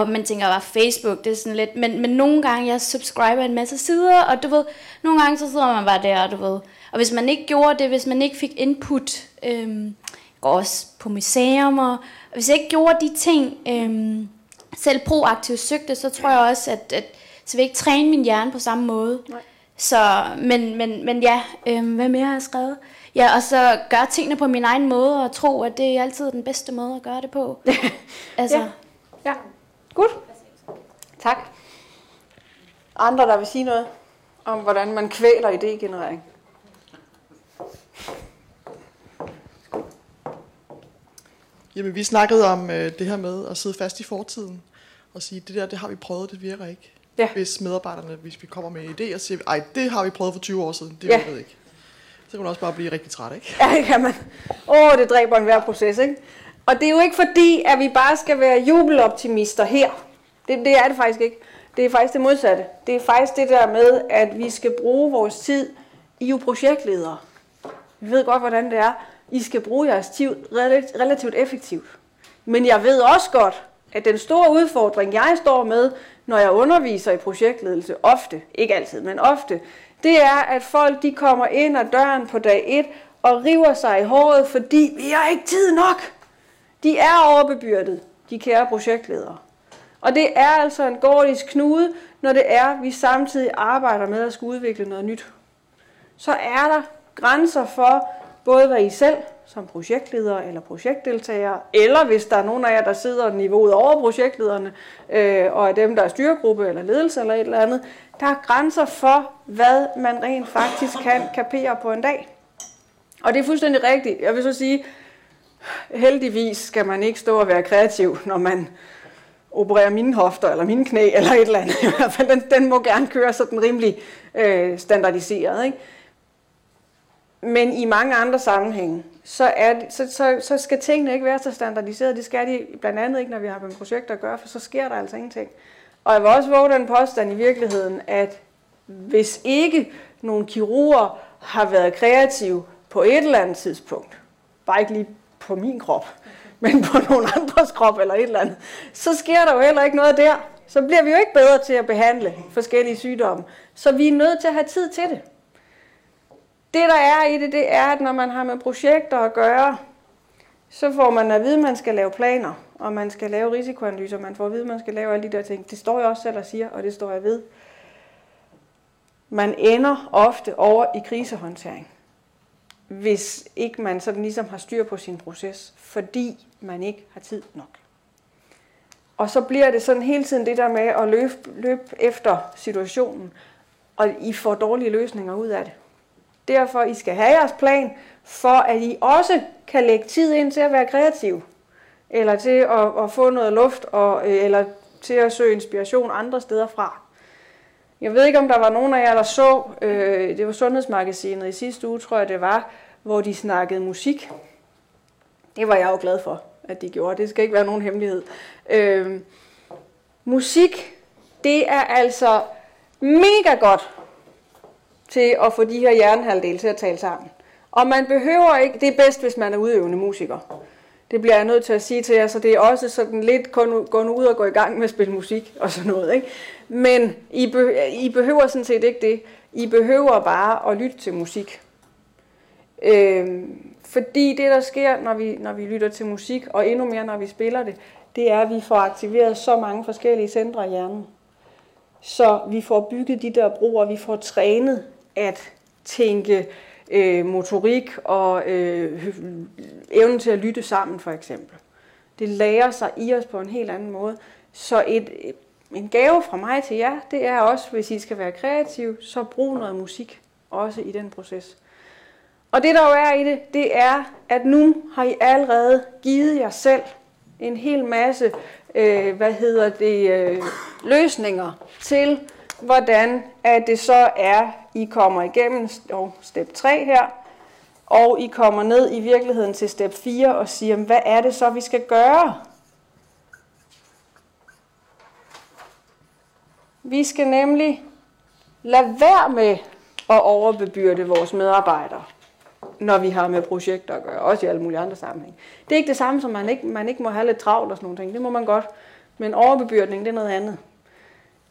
og man tænker bare Facebook, det er sådan lidt, men, men nogle gange jeg subscriber en masse sider, og du ved, nogle gange så sidder man bare der, du ved, og hvis man ikke gjorde det, hvis man ikke fik input, øhm, går også på museum, og hvis jeg ikke gjorde de ting, øhm, selv proaktivt søgte, så tror jeg også, at, at så vil jeg ikke træne min hjerne på samme måde. Nej. Så, men, men, men ja, øhm, hvad mere har jeg skrevet? Ja, og så gøre tingene på min egen måde, og tro, at det er altid den bedste måde at gøre det på. [laughs] altså, Ja. Ja, godt. Tak. Andre, der vil sige noget om, hvordan man kvæler idégenerering? Jamen, vi snakkede om øh, det her med at sidde fast i fortiden og sige, det der, det har vi prøvet, det virker ikke. Ja. Hvis medarbejderne, hvis vi kommer med en idé og siger, ej, det har vi prøvet for 20 år siden, det Ja. virkede ikke. Så kan man også bare blive rigtig træt, ikke? Ja, det kan man. Åh, det dræber enhver proces, ikke? Og det er jo ikke fordi, at vi bare skal være jubeloptimister her. Det, det er det faktisk ikke. Det er faktisk det modsatte. Det er faktisk det der med, at vi skal bruge vores tid. I jo projektledere. Vi ved godt, hvordan det er. I skal bruge jeres tid relativt effektivt. Men jeg ved også godt, at den store udfordring, jeg står med, når jeg underviser i projektledelse, ofte, ikke altid, men ofte, det er, at folk de kommer ind ad døren på dag 1 og river sig i håret, fordi vi har ikke tid nok. De er overbebyrdet, de kære projektledere. Og det er altså en gordisk knude, når det er, vi samtidig arbejder med at skulle udvikle noget nyt. Så er der grænser for, både hvad I selv som projektleder eller projektdeltager, eller hvis der er nogen af jer, der sidder niveauet over projektlederne, øh, og er dem, der er styregruppe eller ledelse eller et eller andet, der er grænser for, hvad man rent faktisk kan kapere på en dag. Og det er fuldstændig rigtigt. Jeg vil så sige, heldigvis skal man ikke stå og være kreativ, når man opererer mine hofter eller mine knæ eller et eller andet. [laughs] I hvert fald, den, den må gerne køre sådan rimelig øh, standardiseret. Ikke? Men i mange andre sammenhænge, så, er det, så, så, så skal tingene ikke være så standardiseret. Det skal de blandt andet ikke, når vi har med projekter at gøre, for så sker der altså ingenting. Og jeg vil også våge den påstand i virkeligheden, at hvis ikke nogle kirurger har været kreative på et eller andet tidspunkt, bare ikke lige på min krop, men på nogle andres krop eller et eller andet, så sker der jo heller ikke noget der. Så bliver vi jo ikke bedre til at behandle forskellige sygdomme. Så vi er nødt til at have tid til det. Det der er i det, det er, at når man har med projekter at gøre, så får man at vide, at man skal lave planer, og man skal lave risikoanalyser, man får at vide, at man skal lave alle de der ting. Det står jeg også selv og siger, og det står jeg ved. Man ender ofte over i krisehåndtering, hvis ikke man sådan ligesom har styr på sin proces, fordi man ikke har tid nok. Og så bliver det sådan hele tiden det der med at løbe, løbe efter situationen, og I får dårlige løsninger ud af det. Derfor I skal have jeres plan, for at I også kan lægge tid ind til at være kreativ, eller til at, at få noget luft, og, øh, eller til at søge inspiration andre steder fra. Jeg ved ikke, om der var nogen af jer, der så, øh, det var Sundhedsmagasinet i sidste uge, tror jeg det var, hvor de snakkede musik. Det var jeg jo glad for, at de gjorde. Det skal ikke være nogen hemmelighed. Øh, musik, det er altså mega godt til at få de her hjernehalvdele til at tale sammen. Og man behøver ikke, det er bedst, hvis man er udøvende musiker. Det bliver jeg nødt til at sige til jer, så det er også sådan lidt kun gå nu ud og gå i gang med at spille musik og sådan noget. Ikke? Men I, be, I behøver sådan set ikke det. I behøver bare at lytte til musik. Øhm, fordi det, der sker, når vi, når vi lytter til musik, og endnu mere, når vi spiller det, det er, at vi får aktiveret så mange forskellige centre i hjernen. Så vi får bygget de der broer, vi får trænet at tænke øh, motorik og øh, evnen til at lytte sammen for eksempel. Det lærer sig i os på en helt anden måde. Så et, en gave fra mig til jer, det er også, hvis I skal være kreative, så brug noget musik også i den proces. Og det der jo er i det, det er, at nu har I allerede givet jer selv en hel masse, øh, hvad hedder det, øh, løsninger til, hvordan at det så er, I kommer igennem step 3 her, og I kommer ned i virkeligheden til step 4 og siger, hvad er det så, vi skal gøre? Vi skal nemlig lade være med at overbebyrde vores medarbejdere, når vi har med projekter at gøre, også i alle mulige andre sammenhænge. Det er ikke det samme som, man ikke, man ikke må have lidt travlt og sådan nogle ting. Det må man godt. Men overbebyrdning, det er noget andet.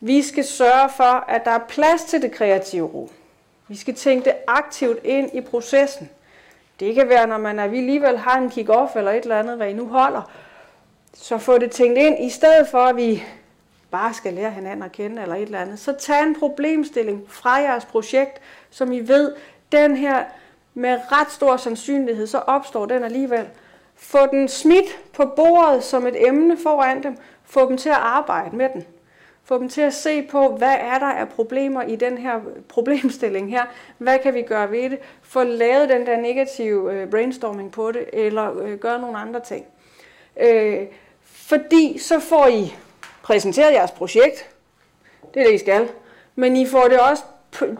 Vi skal sørge for, at der er plads til det kreative rum. Vi skal tænke det aktivt ind i processen. Det kan være, når man er, vi alligevel har en kick-off eller et eller andet, hvad I nu holder, så få det tænkt ind, i stedet for at vi bare skal lære hinanden at kende eller et eller andet. Så tag en problemstilling fra jeres projekt, som I ved, den her med ret stor sandsynlighed, så opstår den alligevel. Få den smidt på bordet som et emne foran dem. Få dem til at arbejde med den. Få dem til at se på, hvad er der af problemer i den her [laughs] problemstilling her. Hvad kan vi gøre ved det? Få lavet den der negative øh, brainstorming på det, eller øh, gøre nogle andre ting. Øh, fordi så får I præsenteret jeres projekt. Det er det, I skal. Men I får det også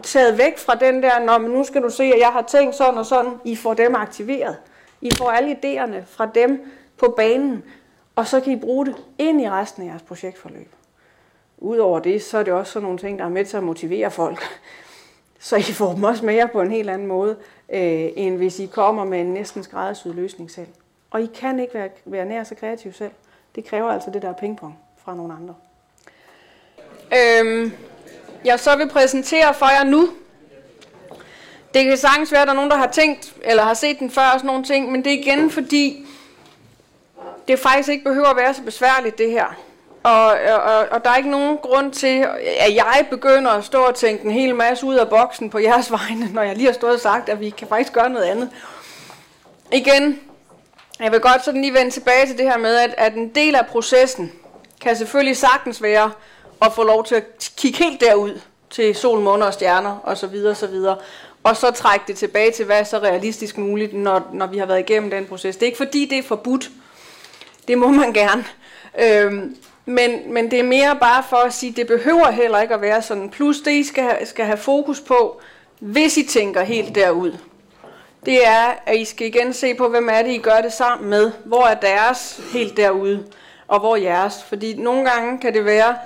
taget væk fra den der, når nu skal du se, at jeg har tænkt sådan og sådan. I får dem aktiveret. I får alle idéerne fra dem på banen, og så kan I bruge det ind i resten af jeres projektforløb. Udover det, så er det også sådan nogle ting, der er med til at motivere folk. [laughs] Så I får dem også mere på en helt anden måde, øh, end hvis I kommer med en næsten skræddersyet løsning selv. Og I kan ikke være, være nær så kreativ selv. Det kræver altså det der pingpong fra nogle andre. Øhm, jeg så vil præsentere for jer nu. Det kan sagtens være, at der er nogen, der har tænkt, eller har set den før og sådan nogle ting, men det er igen fordi, det faktisk ikke behøver at være så besværligt det her. Og, og, og der er ikke nogen grund til, at jeg begynder at stå og tænke en hel masse ud af boksen på jeres [laughs] vegne, når jeg lige har stået og sagt, at vi kan faktisk gøre noget andet. Igen, jeg vil godt sådan lige vende tilbage til det her med, at, at en del af processen kan selvfølgelig sagtens være at få lov til at kigge helt derud til sol, måne og stjerner osv. videre, Og så trække det tilbage til, hvad er så realistisk muligt, når, når vi har været igennem den proces. Det er ikke fordi, det er forbudt. Det må man gerne. Øhm, men, men det er mere bare for at sige, det behøver heller ikke at være sådan. Plus det, I skal, skal have fokus på, hvis I tænker helt derud, det er, at I skal igen se på, hvem er det, I gør det sammen med. Hvor er deres helt derude, og hvor er jeres? Fordi nogle gange kan det være,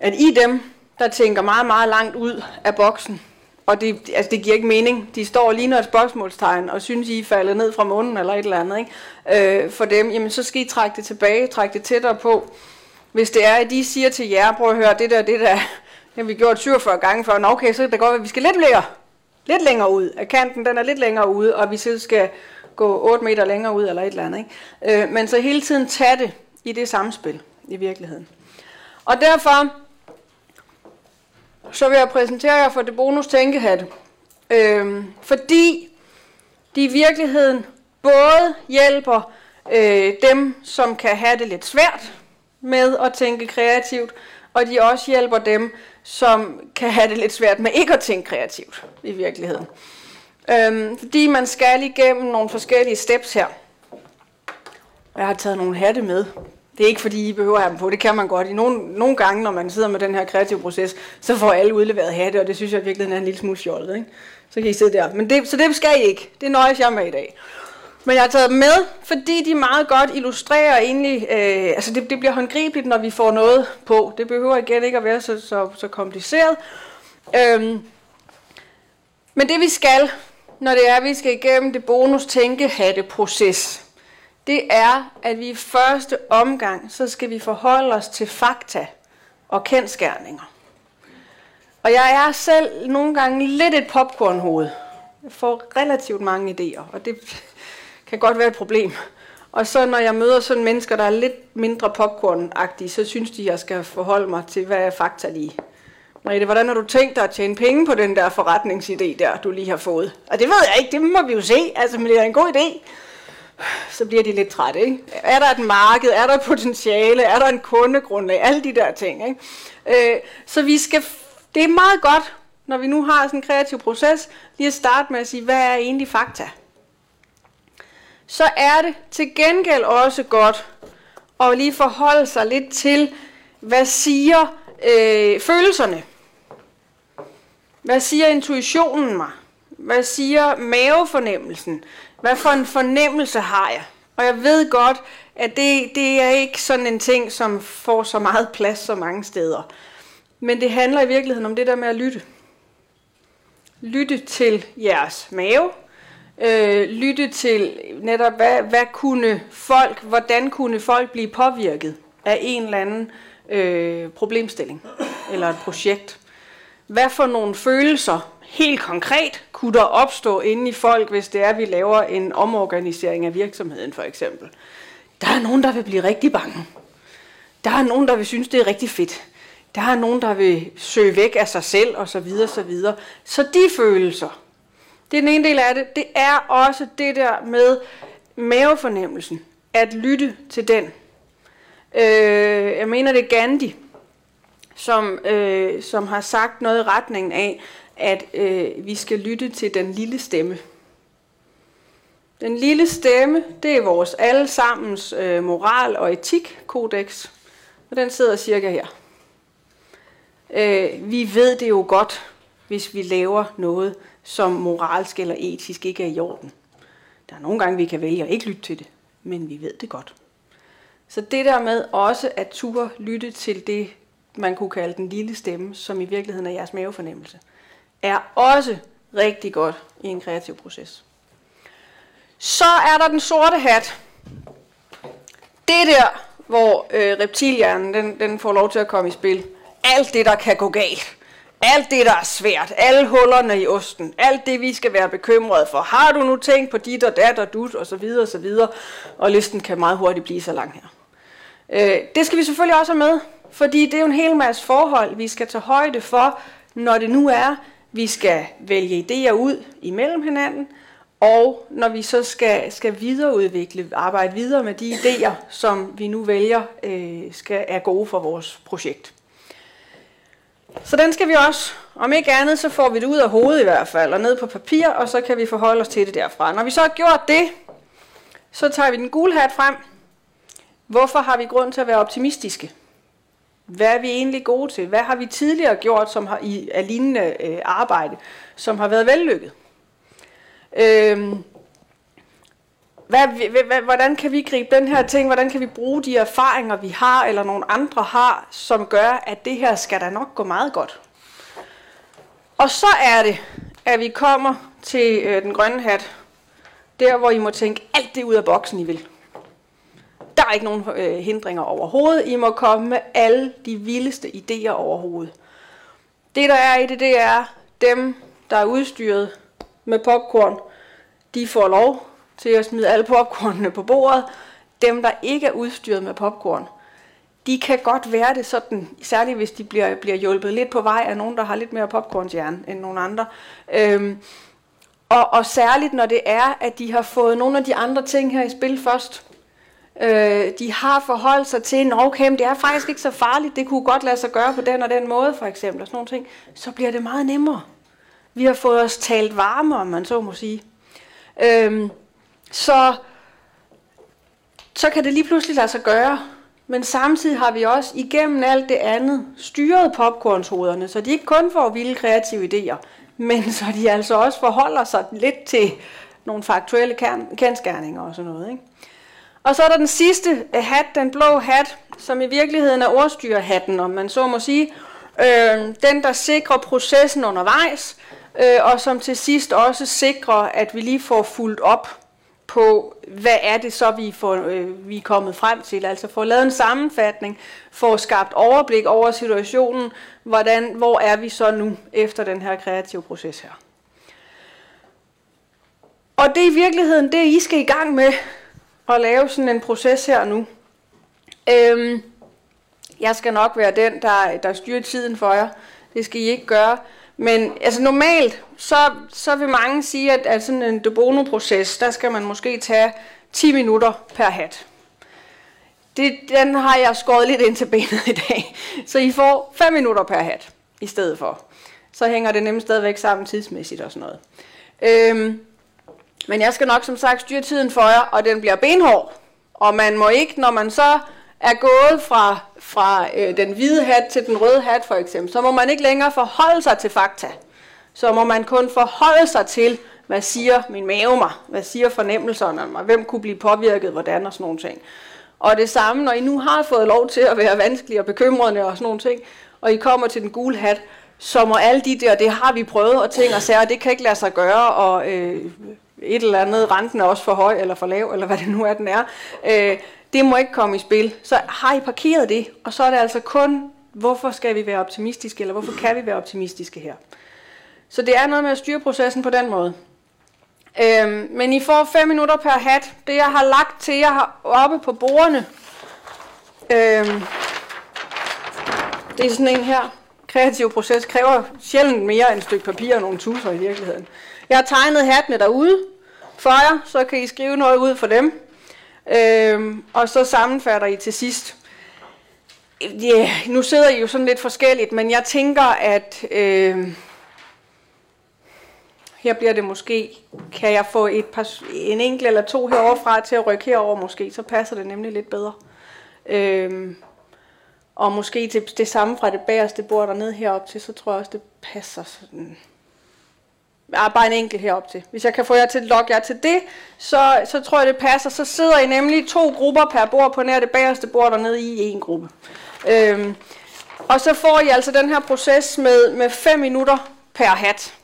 at I dem, der tænker meget, meget langt ud af boksen, og det, altså det giver ikke mening. De står lige når et spørgsmålstegn og synes, I er faldet ned fra munden eller et eller andet. Ikke? Øh, for dem, jamen så skal I trække det tilbage, trække det tættere på. Hvis det er, at de siger til jer, prøv at høre, det der, det der, det har vi gjort 47 gange før, Nå, okay, så kan det godt være, at vi skal lidt længere, lidt længere ud. At kanten, den er lidt længere ude, og vi selv skal gå 8 meter længere ud eller et eller andet. Ikke? Øh, men så hele tiden tage det i det samspil i virkeligheden. Og derfor så vil jeg præsentere jer for det bonus tænkehat. Øhm, fordi de i virkeligheden både hjælper øh, dem, som kan have det lidt svært med at tænke kreativt, og de også hjælper dem, som kan have det lidt svært med ikke at tænke kreativt i virkeligheden. Øhm, fordi man skal igennem nogle forskellige steps her. Jeg har taget nogle hatte med. Det er ikke fordi, I behøver at have dem på, det kan man godt. I nogle, nogle gange, når man sidder med den her kreative proces, så får alle udleveret hatte, og det synes jeg virkelig er en lille smule fjollet. Ikke? Så kan I sidde der. Men det, så det skal I ikke. Det nøjes jeg med i dag. Men jeg har taget dem med, fordi de meget godt illustrerer egentlig, øh, altså det, det bliver håndgribeligt, når vi får noget på. Det behøver igen ikke at være så, så, så kompliceret. Øhm, men det vi skal, når det er, at vi skal igennem det bonus tænke hatte proces det er, at vi i første omgang, så skal vi forholde os til fakta og kendskærninger. Og jeg er selv nogle gange lidt et popcornhoved. Jeg får relativt mange idéer, og det kan godt være et problem. Og så når jeg møder sådan mennesker, der er lidt mindre popcorn så synes de, at jeg skal forholde mig til, hvad er fakta lige. Mariette, hvordan har du tænkt dig at tjene penge på den der forretningsidé der, du lige har fået? Og det ved jeg ikke, det må vi jo se, altså, men det er en god idé så bliver de lidt trætte. Ikke? Er der et marked? Er der et potentiale? Er der en kundegrundlag? Alle de der ting. Ikke? Øh, så vi skal, det er meget godt, når vi nu har sådan en kreativ proces, lige at starte med at sige, hvad er egentlig fakta? Så er det til gengæld også godt at lige forholde sig lidt til, hvad siger øh, følelserne? Hvad siger intuitionen mig? Hvad siger mavefornemmelsen? Hvad for en fornemmelse har jeg? Og jeg ved godt, at det, det er ikke sådan en ting, som får så meget plads så mange steder. Men det handler i virkeligheden om det der med at lytte. Lytte til jeres mave. Øh, lytte til netop, hvad, hvad kunne folk, hvordan kunne folk blive påvirket af en eller anden øh, problemstilling eller et projekt. Hvad for nogle følelser helt konkret kunne der opstå inde i folk, hvis det er, at vi laver en omorganisering af virksomheden for eksempel. Der er nogen, der vil blive rigtig bange. Der er nogen, der vil synes, det er rigtig fedt. Der er nogen, der vil søge væk af sig selv og så videre, så videre. Så de følelser, det er den ene del af det. Det er også det der med mavefornemmelsen. At lytte til den. Øh, jeg mener, det er Gandhi, som, øh, som har sagt noget i retningen af, at øh, vi skal lytte til den lille stemme. Den lille stemme, det er vores allesammens øh, moral- og etikkodex, og den sidder cirka her. Øh, vi ved det jo godt, hvis vi laver noget, som moralsk eller etisk ikke er i orden. Der er nogle gange, vi kan vælge at ikke lytte til det, men vi ved det godt. Så det der med også at turde lytte til det, man kunne kalde den lille stemme, som i virkeligheden er jeres mavefornemmelse er også rigtig godt i en kreativ proces. Så er der den sorte hat. Det der, hvor øh, reptilhjernen den, den får lov til at komme i spil. Alt det, der kan gå galt. Alt det, der er svært. Alle hullerne i osten. Alt det, vi skal være bekymrede for. Har du nu tænkt på dit og dat og dut og så videre og så videre. Og listen kan meget hurtigt blive så lang her. Øh, det skal vi selvfølgelig også have med. Fordi det er jo en hel masse forhold, vi skal tage højde for, når det nu er, vi skal vælge idéer ud imellem hinanden, og når vi så skal, skal videreudvikle, arbejde videre med de idéer, som vi nu vælger, øh, skal, er gode for vores projekt. Så den skal vi også, om ikke andet, så får vi det ud af hovedet i hvert fald, og ned på papir, og så kan vi forholde os til det derfra. Når vi så har gjort det, så tager vi den gule hat frem. Hvorfor har vi grund til at være optimistiske? Hvad er vi egentlig gode til? Hvad har vi tidligere gjort som har, i af lignende øh, arbejde, som har været vellykket? Øhm, hvad, hvad, hvordan kan vi gribe den her ting, hvordan kan vi bruge de erfaringer, vi har, eller nogle andre har, som gør, at det her skal da nok gå meget godt. Og så er det, at vi kommer til øh, den grønne hat, der hvor I må tænke alt det ud af boksen, I vil. Der er ikke nogen øh, hindringer overhovedet. I må komme med alle de vildeste idéer overhovedet. Det der er i det, det er dem, der er udstyret med popcorn, de får lov til at smide alle popcornene på bordet. Dem, der ikke er udstyret med popcorn, de kan godt være det sådan, særligt hvis de bliver, bliver hjulpet lidt på vej af nogen, der har lidt mere popcornshjerne end nogen andre. Øhm, og, og særligt når det er, at de har fået nogle af de andre ting her i spil først. Øh, de har forholdt sig til, at okay, det er faktisk ikke så farligt, det kunne godt lade sig gøre på den og den måde, for eksempel, og sådan nogle ting. Så bliver det meget nemmere. Vi har fået os talt varme, om man så må sige. Øhm, så, så kan det lige pludselig lade sig gøre. Men samtidig har vi også igennem alt det andet styret popcornshoderne, så de ikke kun får vilde kreative idéer, men så de altså også forholder sig lidt til nogle faktuelle kendskærninger og sådan noget. Ikke? Og så er der den sidste øh, hat, den blå hat, som i virkeligheden er ordstyrhatten, om man så må sige. Øh, den, der sikrer processen undervejs, øh, og som til sidst også sikrer, at vi lige får fuldt op på, hvad er det så, vi, får, øh, vi er kommet frem til. Altså få lavet en sammenfatning, få skabt overblik over situationen, hvordan, hvor er vi så nu efter den her kreative proces her. Og det er i virkeligheden det, I skal i gang med at lave sådan en proces her nu. Øhm, jeg skal nok være den, der, der styrer tiden for jer. Det skal I ikke gøre. Men altså normalt, så, så vil mange sige, at, at sådan en Debono-proces, der skal man måske tage 10 minutter per hat. Det, den har jeg skåret lidt ind til benet i dag. Så I får 5 minutter per hat i stedet for. Så hænger det nemlig stadigvæk sammen tidsmæssigt og sådan noget. Øhm, men jeg skal nok som sagt styre tiden for jer, og den bliver benhård. Og man må ikke, når man så er gået fra, fra øh, den hvide hat til den røde hat for eksempel, så må man ikke længere forholde sig til fakta. Så må man kun forholde sig til, hvad siger min mave mig, hvad siger fornemmelserne mig, hvem kunne blive påvirket, hvordan og sådan nogle ting. Og det samme, når I nu har fået lov til at være vanskelige og bekymrende og sådan nogle ting, og I kommer til den gule hat, så må alle de der, det har vi prøvet, og ting og sager, det kan ikke lade sig gøre, og øh, et eller andet, renten er også for høj eller for lav, eller hvad det nu er, den er. Øh, det må ikke komme i spil. Så har I parkeret det, og så er det altså kun, hvorfor skal vi være optimistiske, eller hvorfor kan vi være optimistiske her. Så det er noget med at styre processen på den måde. Øhm, men I får 5 minutter per hat. Det jeg har lagt til jer oppe på bordene, øhm, det er sådan en her. Kreativ proces kræver sjældent mere end et stykke papir og nogle tusser i virkeligheden. Jeg har tegnet hattene derude for jer, så kan I skrive noget ud for dem. Øhm, og så sammenfatter I til sidst. Yeah, nu sidder I jo sådan lidt forskelligt, men jeg tænker, at øh, her bliver det måske, kan jeg få et par, en enkelt eller to heroverfra til at rykke herover måske, så passer det nemlig lidt bedre. Øh, og måske til det samme fra det bagerste bord dernede herop til, så tror jeg også, det passer sådan er bare en enkelt herop til. Hvis jeg kan få jer til at logge jer til det, så, så tror jeg, det passer. Så sidder I nemlig to grupper per bord på nær det bagerste bord dernede i en gruppe. Øhm, og så får I altså den her proces med, med 5 minutter per hat.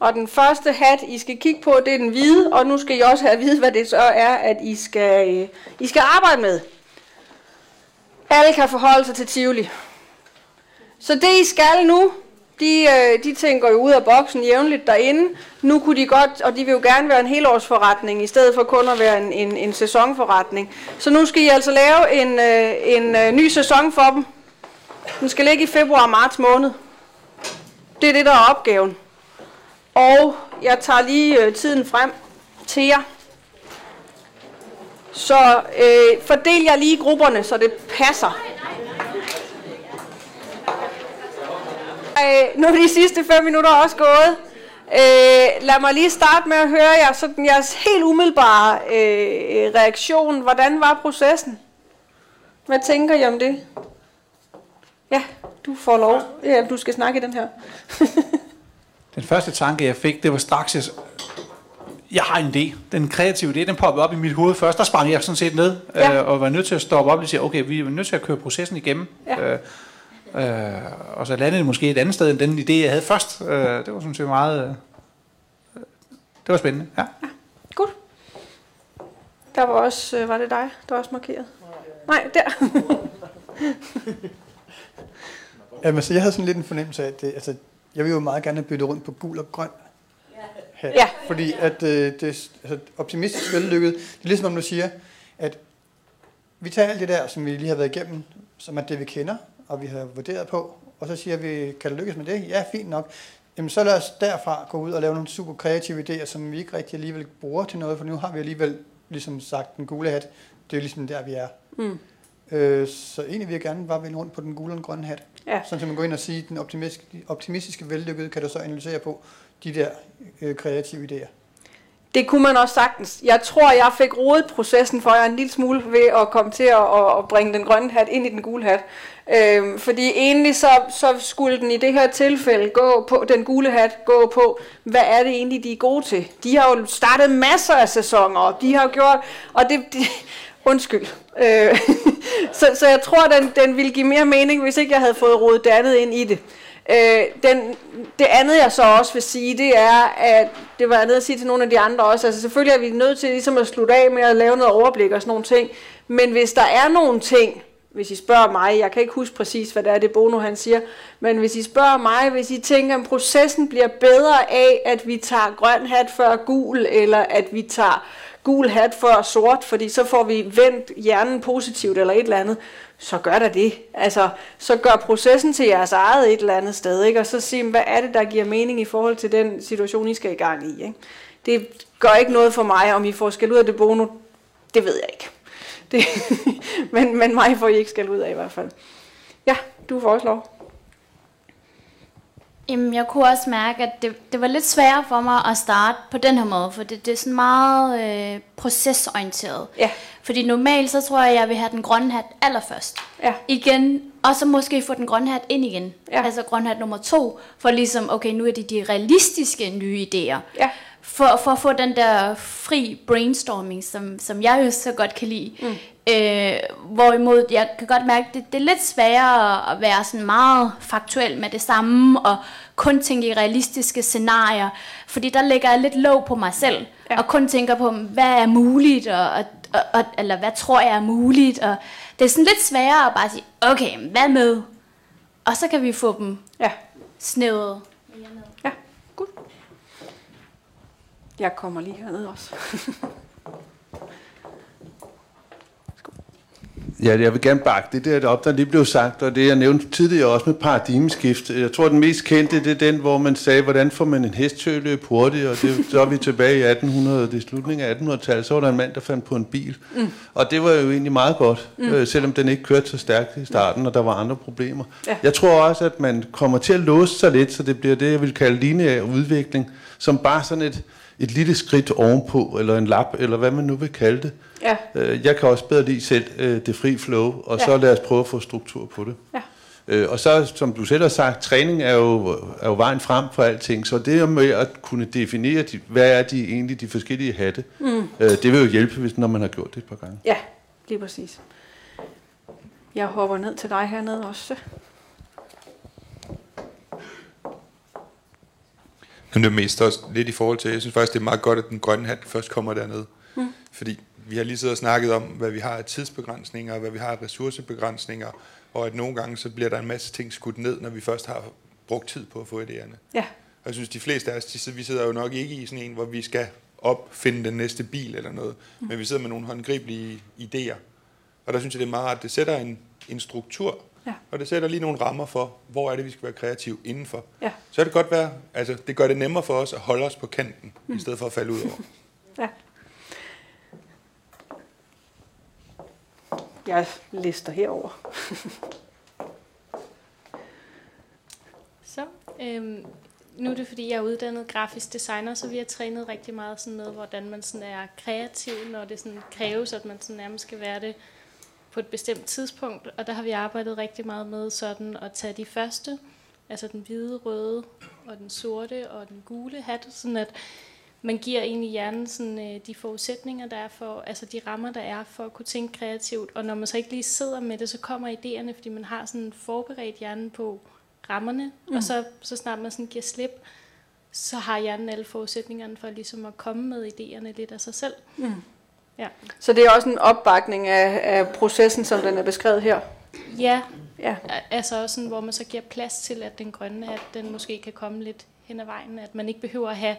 Og den første hat, I skal kigge på, det er den hvide, og nu skal I også have at vide, hvad det så er, at I skal, øh, I skal arbejde med. Alle kan forholde sig til Tivoli. Så det I skal nu, de, øh, de tænker jo ud af boksen jævnligt derinde. Nu kunne de godt, og de vil jo gerne være en helårsforretning, i stedet for kun at være en, en, en sæsonforretning. Så nu skal I altså lave en, øh, en øh, ny sæson for dem. Den skal ligge i februar og marts måned. Det er det, der er opgaven. Og jeg tager lige øh, tiden frem til jer. Så øh, fordel jer lige grupperne, så det passer. Øh, nu er de sidste fem minutter også gået. Øh, lad mig lige starte med at høre jer, sådan jeres helt umiddelbare øh, reaktion. Hvordan var processen? Hvad tænker I om det? Ja, du får lov. Ja, du skal snakke i den her. [laughs] den første tanke, jeg fik, det var straks, jeg, jeg har en idé. Den kreative idé, den poppede op i mit hoved først. Der sprang jeg sådan set ned, Ja. øh, og var nødt til at stoppe op og sige, okay, vi er nødt til at køre processen igennem. Ja. Øh, øh, og så landede det måske et andet sted end den idé, jeg havde først. Øh, det var sådan set meget... Øh, det var spændende, ja. Godt. Der var også, øh, var det dig, der var også markeret? Nej, der. [laughs] Jamen, altså, jeg havde sådan lidt en fornemmelse af, at det, altså, jeg vil jo meget gerne bytte rundt på gul og grøn hat. Ja. Fordi at øh, det altså, optimistisk vellykket. Det er ligesom om du siger, at vi tager alt det der, som vi lige har været igennem, som er det, vi kender, og vi har vurderet på, og så siger vi, kan det lykkes med det? Ja, fint nok. Jamen, så lad os derfra gå ud og lave nogle super kreative idéer, som vi ikke rigtig alligevel bruger til noget, for nu har vi alligevel ligesom sagt den gule hat. Det er jo ligesom der, vi er. Mm. Øh, så egentlig vil jeg gerne bare vende rundt på den gule og den grønne hat. Ja. Sådan at man går ind og siger, den optimistiske, optimistiske vellykkede, kan du så analysere på de der øh, kreative idéer. Det kunne man også sagtens. Jeg tror, jeg fik rodet processen for jer en lille smule ved at komme til at, at, at bringe den grønne hat ind i den gule hat. Øhm, fordi egentlig så, så skulle den i det her tilfælde gå på, den gule hat gå på, hvad er det egentlig, de er gode til. De har jo startet masser af sæsoner, og de har gjort, og det, de, [laughs] undskyld. Øh, [laughs] så, så jeg tror, den, den ville give mere mening, hvis ikke jeg havde fået rodet det andet ind i det. Øh, den, det andet jeg så også vil sige, det er, at det var jeg nede at sige til nogle af de andre også, altså selvfølgelig er vi nødt til ligesom at slutte af med at lave noget overblik og sådan nogle ting, men hvis der er nogle ting, hvis I spørger mig, jeg kan ikke huske præcis, hvad det er, det Bono han siger, men hvis I spørger mig, hvis I tænker, at processen bliver bedre af, at vi tager grøn hat før gul, eller at vi tager gul hat før sort, fordi så får vi vendt hjernen positivt eller et eller andet, så gør der det. Altså, så gør processen til jeres eget et eller andet sted, ikke? og så sig, hvad er det, der giver mening i forhold til den situation, I skal i gang i. Ikke? Det gør ikke noget for mig, om I får skæld ud af det bono, det ved jeg ikke. Det, [laughs] men, men mig får I ikke skæld ud af i hvert fald. Ja, du foreslår. Jamen, jeg kunne også mærke, at det, det var lidt sværere for mig at starte på den her måde, for det, det er sådan meget øh, procesorienteret. Ja. Fordi normalt, så tror jeg, jeg vil have den grønne hat allerførst. Ja. Igen, og så måske få den grønne hat ind igen. Ja. Altså grøn hat nummer to, for ligesom, okay, nu er det de realistiske nye idéer. Ja. For, for at få den der fri brainstorming, som, som jeg jo så godt kan lide. Mm. Øh, hvorimod jeg kan godt mærke, at det, det er lidt sværere at være sådan meget faktuel med det samme, og kun tænke i realistiske scenarier, fordi der lægger jeg lidt låg på mig selv, ja. og kun tænker på, hvad er muligt, og, og, og, eller hvad tror jeg er muligt, og det er sådan lidt sværere at bare sige, okay, hvad med? Og så kan vi få dem Ja. snævet. Ja, godt. Jeg kommer lige herned også. [laughs] Ja, jeg vil gerne bakke det der op, der lige blev sagt, og det jeg nævnte tidligere også med paradigmeskift. Jeg tror, den mest kendte, det er den, hvor man sagde, hvordan får man en hest til at løbe hurtigt, og det, [laughs] så er vi tilbage i 1800, det er slutningen af 1800-tallet, så var der en mand, der fandt på en bil. Mm. Og det var jo egentlig meget godt, mm. øh, selvom den ikke kørte så stærkt i starten, og der var andre problemer. Ja. Jeg tror også, at man kommer til at låse sig lidt, så det bliver det, jeg vil kalde lineær udvikling, som bare sådan et, et lille skridt ovenpå, eller en lap, eller hvad man nu vil kalde det. Ja. Øh, Jeg kan også bedre lide selv øh, det fri flow, og Ja. så lad os prøve at få struktur på det. Ja. Øh, Og så, som du selv har sagt, træning er jo, er jo vejen frem for alting, så det med at kunne definere, de, hvad er de egentlig de forskellige hatte, mm. det vil jo hjælpe, hvis, når man har gjort det et par gange. Ja, lige præcis. Jeg hopper ned til dig hernede også. Men det er mest også lidt i forhold til, jeg synes faktisk, det er meget godt, at den grønne hat først kommer dernede. Mm. Fordi vi har lige siddet og snakket om, hvad vi har af tidsbegrænsninger, og hvad vi har af ressourcebegrænsninger, og at nogle gange så bliver der en masse ting skudt ned, når vi først har brugt tid på at få idéerne. Ja. Og jeg synes, de fleste af os, de, vi sidder jo nok ikke i sådan en, hvor vi skal opfinde den næste bil eller noget, mm. men vi sidder med nogle håndgribelige idéer. Og der synes jeg, det er meget rart, det sætter en, en struktur, Ja. og det sætter lige nogle rammer for, hvor er det, vi skal være kreative indenfor. Ja. Så kan det godt være, altså det gør det nemmere for os at holde os på kanten, mm. i stedet for at falde ud over. [laughs] Ja. Jeg lister herover. [laughs] Så, øhm, nu er det fordi, jeg er uddannet grafisk designer, så vi har trænet rigtig meget sådan med, hvordan man sådan er kreativ, når det sådan kræves, at man sådan nærmest skal være det på et bestemt tidspunkt. Og der har vi arbejdet rigtig meget med sådan at tage de første, altså den hvide, røde og den sorte og den gule hat, sådan at man giver egentlig hjernen sådan, øh, de forudsætninger, der er for, altså de rammer, der er for at kunne tænke kreativt. Og når man så ikke lige sidder med det, så kommer idéerne, fordi man har sådan forberedt hjernen på rammerne, mm. og så, så snart man sådan giver slip, så har hjernen alle forudsætningerne for ligesom at komme med idéerne lidt af sig selv. Mm. Ja. Så det er også en opbakning af, af processen, som den er beskrevet her? Ja, ja. altså også sådan, hvor man så giver plads til, at den grønne hat, den måske kan komme lidt hen ad vejen, at man ikke behøver at have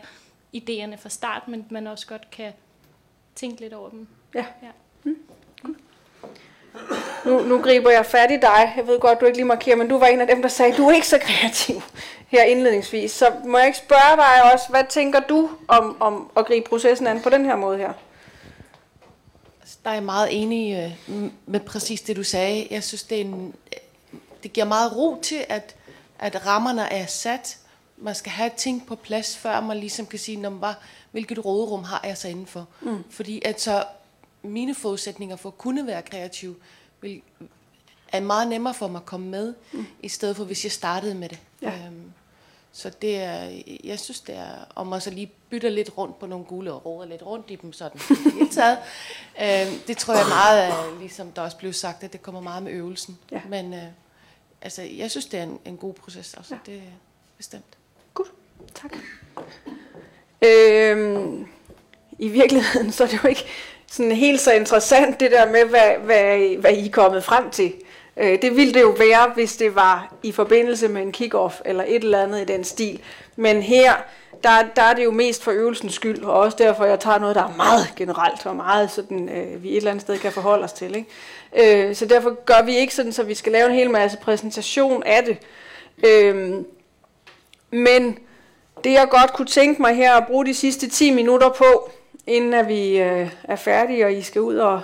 idéerne fra start, men man også godt kan tænke lidt over dem. Ja. ja. Mm. Nu, nu griber jeg fat i dig. Jeg ved godt, du ikke lige markerer, men du var en af dem, der sagde, du er ikke så kreativ [laughs] her indledningsvis. Så må jeg ikke spørge dig også, hvad tænker du om, om at gribe processen an på den her måde her? Der er jeg meget enig øh, med præcis det, du sagde. Jeg synes, det, er en, det giver meget ro til, at, at rammerne er sat. Man skal have ting på plads, før man ligesom kan sige, når man var, hvilket råderum har jeg så indenfor. Mm. Fordi at så mine forudsætninger for at kunne være kreativ vil, er meget nemmere for mig at komme med, mm. i stedet for hvis jeg startede med det. Ja. Øhm, så det er, jeg synes det er, om man så lige bytter lidt rundt på nogle gule og råder lidt rundt i dem sådan det taget. Øhm, det tror jeg meget, ligesom der også blev sagt, at det kommer meget med øvelsen. Ja. Men øh, altså, jeg synes det er en, en god proces, altså ja. det er bestemt. Godt, tak. Øhm, I virkeligheden så er det jo ikke sådan helt så interessant, det der med, hvad, hvad, hvad I er kommet frem til. Øh, det ville det jo være, hvis det var i forbindelse med en kick-off eller et eller andet i den stil. Men her, der, der er det jo mest for øvelsens skyld, og også derfor, jeg tager noget, der er meget generelt og meget sådan, øh, vi et eller andet sted kan forholde os til. Ikke? Øh, så derfor gør vi ikke sådan, så vi skal lave en hel masse præsentation af det. Øh, men det jeg godt kunne tænke mig her at bruge de sidste 10 minutter på, inden at vi øh, er færdige, og I skal ud og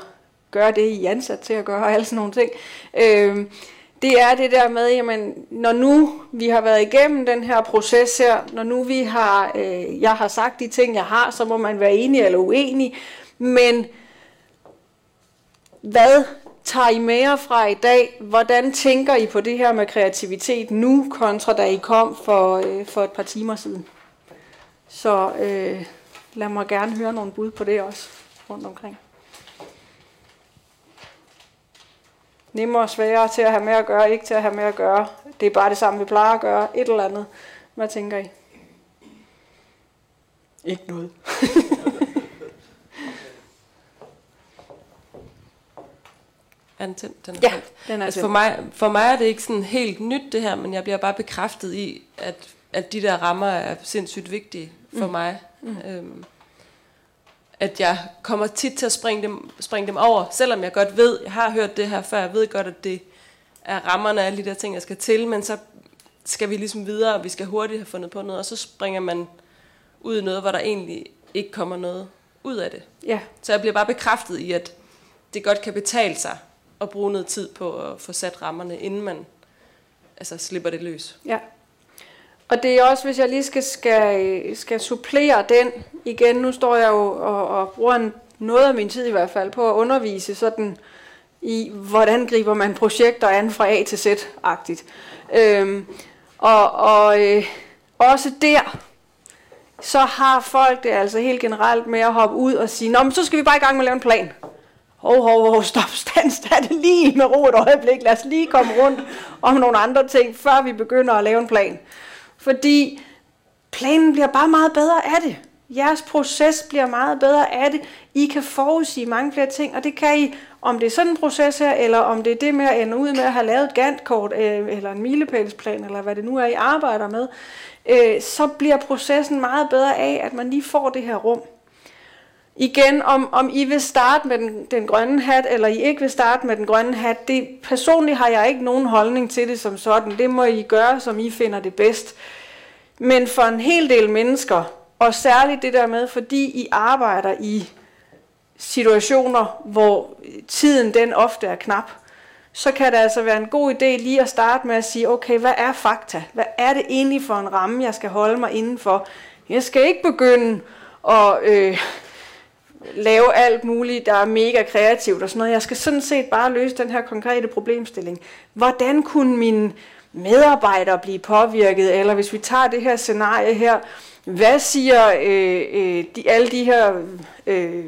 gøre det, I er ansat til at gøre, og alle sådan nogle ting. Øh, det er det der med, jamen, når nu vi har været igennem den her proces her, når nu vi har, øh, jeg har sagt de ting, jeg har, så må man være enig eller uenig. Men hvad tager I mere fra i dag? Hvordan tænker I på det her med kreativitet nu, kontra da I kom for, øh, for et par timer siden? Så øh, lad mig gerne høre nogle bud på det også rundt omkring. Nemmere og sværere til at have med at gøre, ikke til at have med at gøre. Det er bare det samme, vi plejer at gøre. Et eller andet. Hvad tænker I? Ikke noget. [laughs] antændt. Den er ja, den er altså for, mig, for mig er det ikke sådan helt nyt det her, men jeg bliver bare bekræftet i, at, at de der rammer er sindssygt vigtige for mm. mig. Mm. Øhm, at jeg kommer tit til at springe dem, springe dem over, selvom jeg godt ved, jeg har hørt det her før, jeg ved godt, at det er rammerne af alle de der ting, jeg skal til, men så skal vi ligesom videre, og vi skal hurtigt have fundet på noget, og så springer man ud i noget, hvor der egentlig ikke kommer noget ud af det. Ja. Så jeg bliver bare bekræftet i, at det godt kan betale sig at bruge noget tid på at få sat rammerne, inden man altså, slipper det løs. Ja. Og det er også, hvis jeg lige skal, skal, skal supplere den igen, nu står jeg jo og, og bruger en, noget af min tid i hvert fald på at undervise sådan i, hvordan griber man projekter an fra A til Z-agtigt. Øhm, og og øh, også der, så har folk det altså helt generelt med at hoppe ud og sige, Nå, men så skal vi bare i gang med at lave en plan hov, hov, hov, stop, [laughs] stand, stand lige med ro et øjeblik, lad os lige komme rundt om nogle andre ting, før vi begynder at lave en plan. Fordi planen bliver bare meget bedre af det. Jeres proces bliver meget bedre af det. I kan forudsige mange flere ting, og det kan I, om det er sådan en proces her, eller om det er det med at ende ud med at have lavet et Gantt-kort, øh, eller en milepælsplan, eller hvad det nu er, I arbejder med, øh, så bliver processen meget bedre af, at man lige får det her rum. Igen, om, om I vil starte med den, den grønne hat, eller I ikke vil starte med den grønne hat, det, personligt har jeg ikke nogen holdning til det som sådan. Det må I gøre, som I finder det bedst. Men for en hel del mennesker, og særligt det der med, fordi I arbejder i situationer, hvor tiden den ofte er knap, så kan det altså være en god idé lige at starte med at sige, okay, hvad er fakta? Hvad er det egentlig for en ramme, jeg skal holde mig indenfor? Jeg skal ikke begynde at... Øh, lave alt muligt, der er mega kreativt og sådan noget. Jeg skal sådan set bare løse den her konkrete problemstilling. Hvordan kunne mine medarbejdere blive påvirket? Eller hvis vi tager det her scenarie her, hvad siger øh, øh, de, alle de her øh,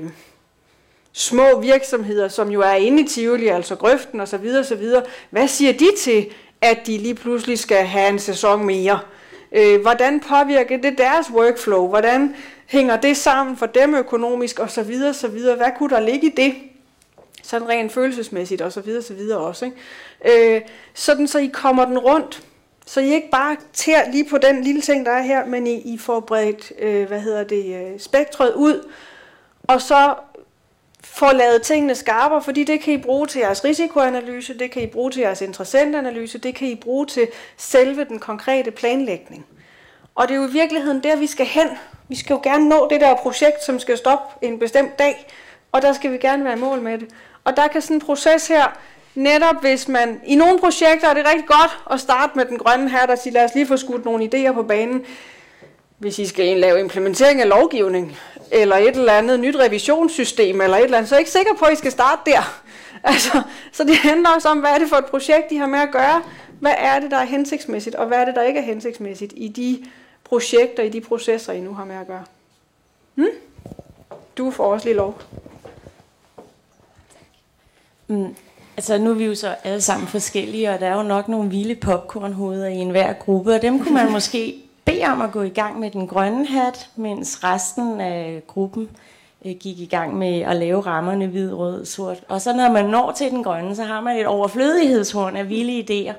små virksomheder, som jo er inde i Tivoli, altså grøften osv. videre. hvad siger de til, at de lige pludselig skal have en sæson mere? Øh, hvordan påvirker det deres workflow? Hvordan hænger det sammen for dem økonomisk så videre. Hvad kunne der ligge i det? Sådan rent følelsesmæssigt og så videre, så videre også. Ikke? Øh, sådan så I kommer den rundt. Så I ikke bare tær lige på den lille ting, der er her, men I, I får bredt, øh, hvad hedder det, øh, spektret ud, og så får lavet tingene skarpere, fordi det kan I bruge til jeres risikoanalyse, det kan I bruge til jeres interessentanalyse, det kan I bruge til selve den konkrete planlægning. Og det er jo i virkeligheden der, vi skal hen. Vi skal jo gerne nå det der projekt, som skal stoppe en bestemt dag, og der skal vi gerne være i mål med det. Og der kan sådan en proces her, netop hvis man, i nogle projekter er det rigtig godt at starte med den grønne her, der siger, lad os lige få skudt nogle idéer på banen. Hvis I skal lave implementering af lovgivning, eller et eller andet nyt revisionssystem, eller et eller andet, så er jeg ikke sikker på, at I skal starte der. [laughs] Altså, så det handler også om, hvad er det for et projekt, I har med at gøre? Hvad er det, der er hensigtsmæssigt, og hvad er det, der ikke er hensigtsmæssigt i de projekter, i de processer, I nu har med at gøre? Hmm? Du får også lige lov. Mm, altså nu er vi jo så alle sammen forskellige, og der er jo nok nogle vilde popcornhoveder i enhver gruppe, og dem kunne man [laughs] måske bede om at gå i gang med den grønne hat, mens resten af gruppen øh, gik i gang med at lave rammerne hvid, rød, sort. Og så når man når til den grønne, så har man et overflødighedshorn af vilde idéer,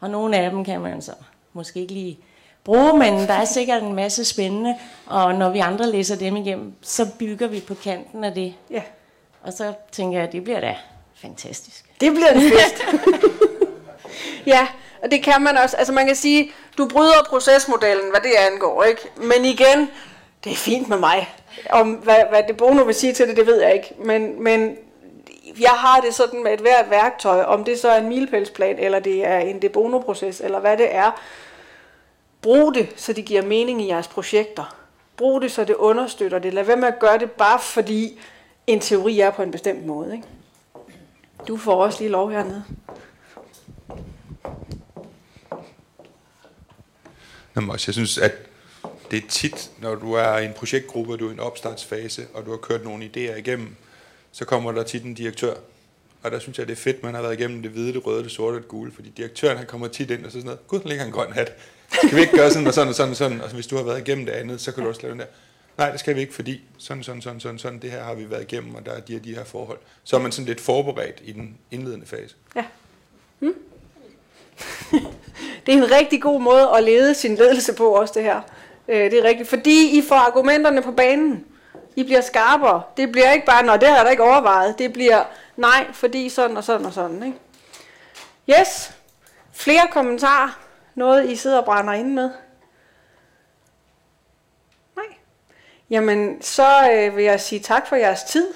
og nogle af dem kan man så måske ikke lige bruge, men der er sikkert en masse spændende, og når vi andre læser dem igennem, så bygger vi på kanten af det. Ja. Og så tænker jeg, at det bliver da fantastisk. Det bliver en fest. [laughs] ja, og det kan man også. Altså man kan sige, du bryder procesmodellen, hvad det angår, ikke? Men igen, det er fint med mig. Om hvad, hvad det Bono vil sige til det, det ved jeg ikke. Men, men jeg har det sådan med et hvert værktøj, om det så er en milpælsplan, eller det er en debono-proces, eller hvad det er. Brug det, så det giver mening i jeres projekter. Brug det, så det understøtter det. Lad være med at gøre det bare fordi en teori er på en bestemt måde. Ikke? Du får også lige lov hernede. Jamen også, jeg synes, at det er tit, når du er i en projektgruppe, og du er i en opstartsfase, og du har kørt nogle idéer igennem, så kommer der tit en direktør. Og der synes jeg, det er fedt, man har været igennem det hvide, det røde, det sorte og det gule, fordi direktøren han kommer tit ind og så sådan noget, gud, der ligger en grøn hat. Skal vi ikke gøre sådan og sådan og sådan og sådan? Og hvis du har været igennem det andet, så kan du også lave den der. Nej, det skal vi ikke, fordi sådan, sådan, sådan, sådan, sådan, det her har vi været igennem, og der er de her, de her forhold. Så er man sådan lidt forberedt i den indledende fase. Ja. Hmm? det er en rigtig god måde at lede sin ledelse på også det her. Øh, det er rigtigt, fordi I får argumenterne på banen. I bliver skarpere. Det bliver ikke bare, når det har der ikke overvejet. Det bliver, nej, fordi sådan og sådan og sådan. Ikke? Yes. Flere kommentarer. Noget, I sidder og brænder inde med. Nej. Jamen, så øh, vil jeg sige tak for jeres tid.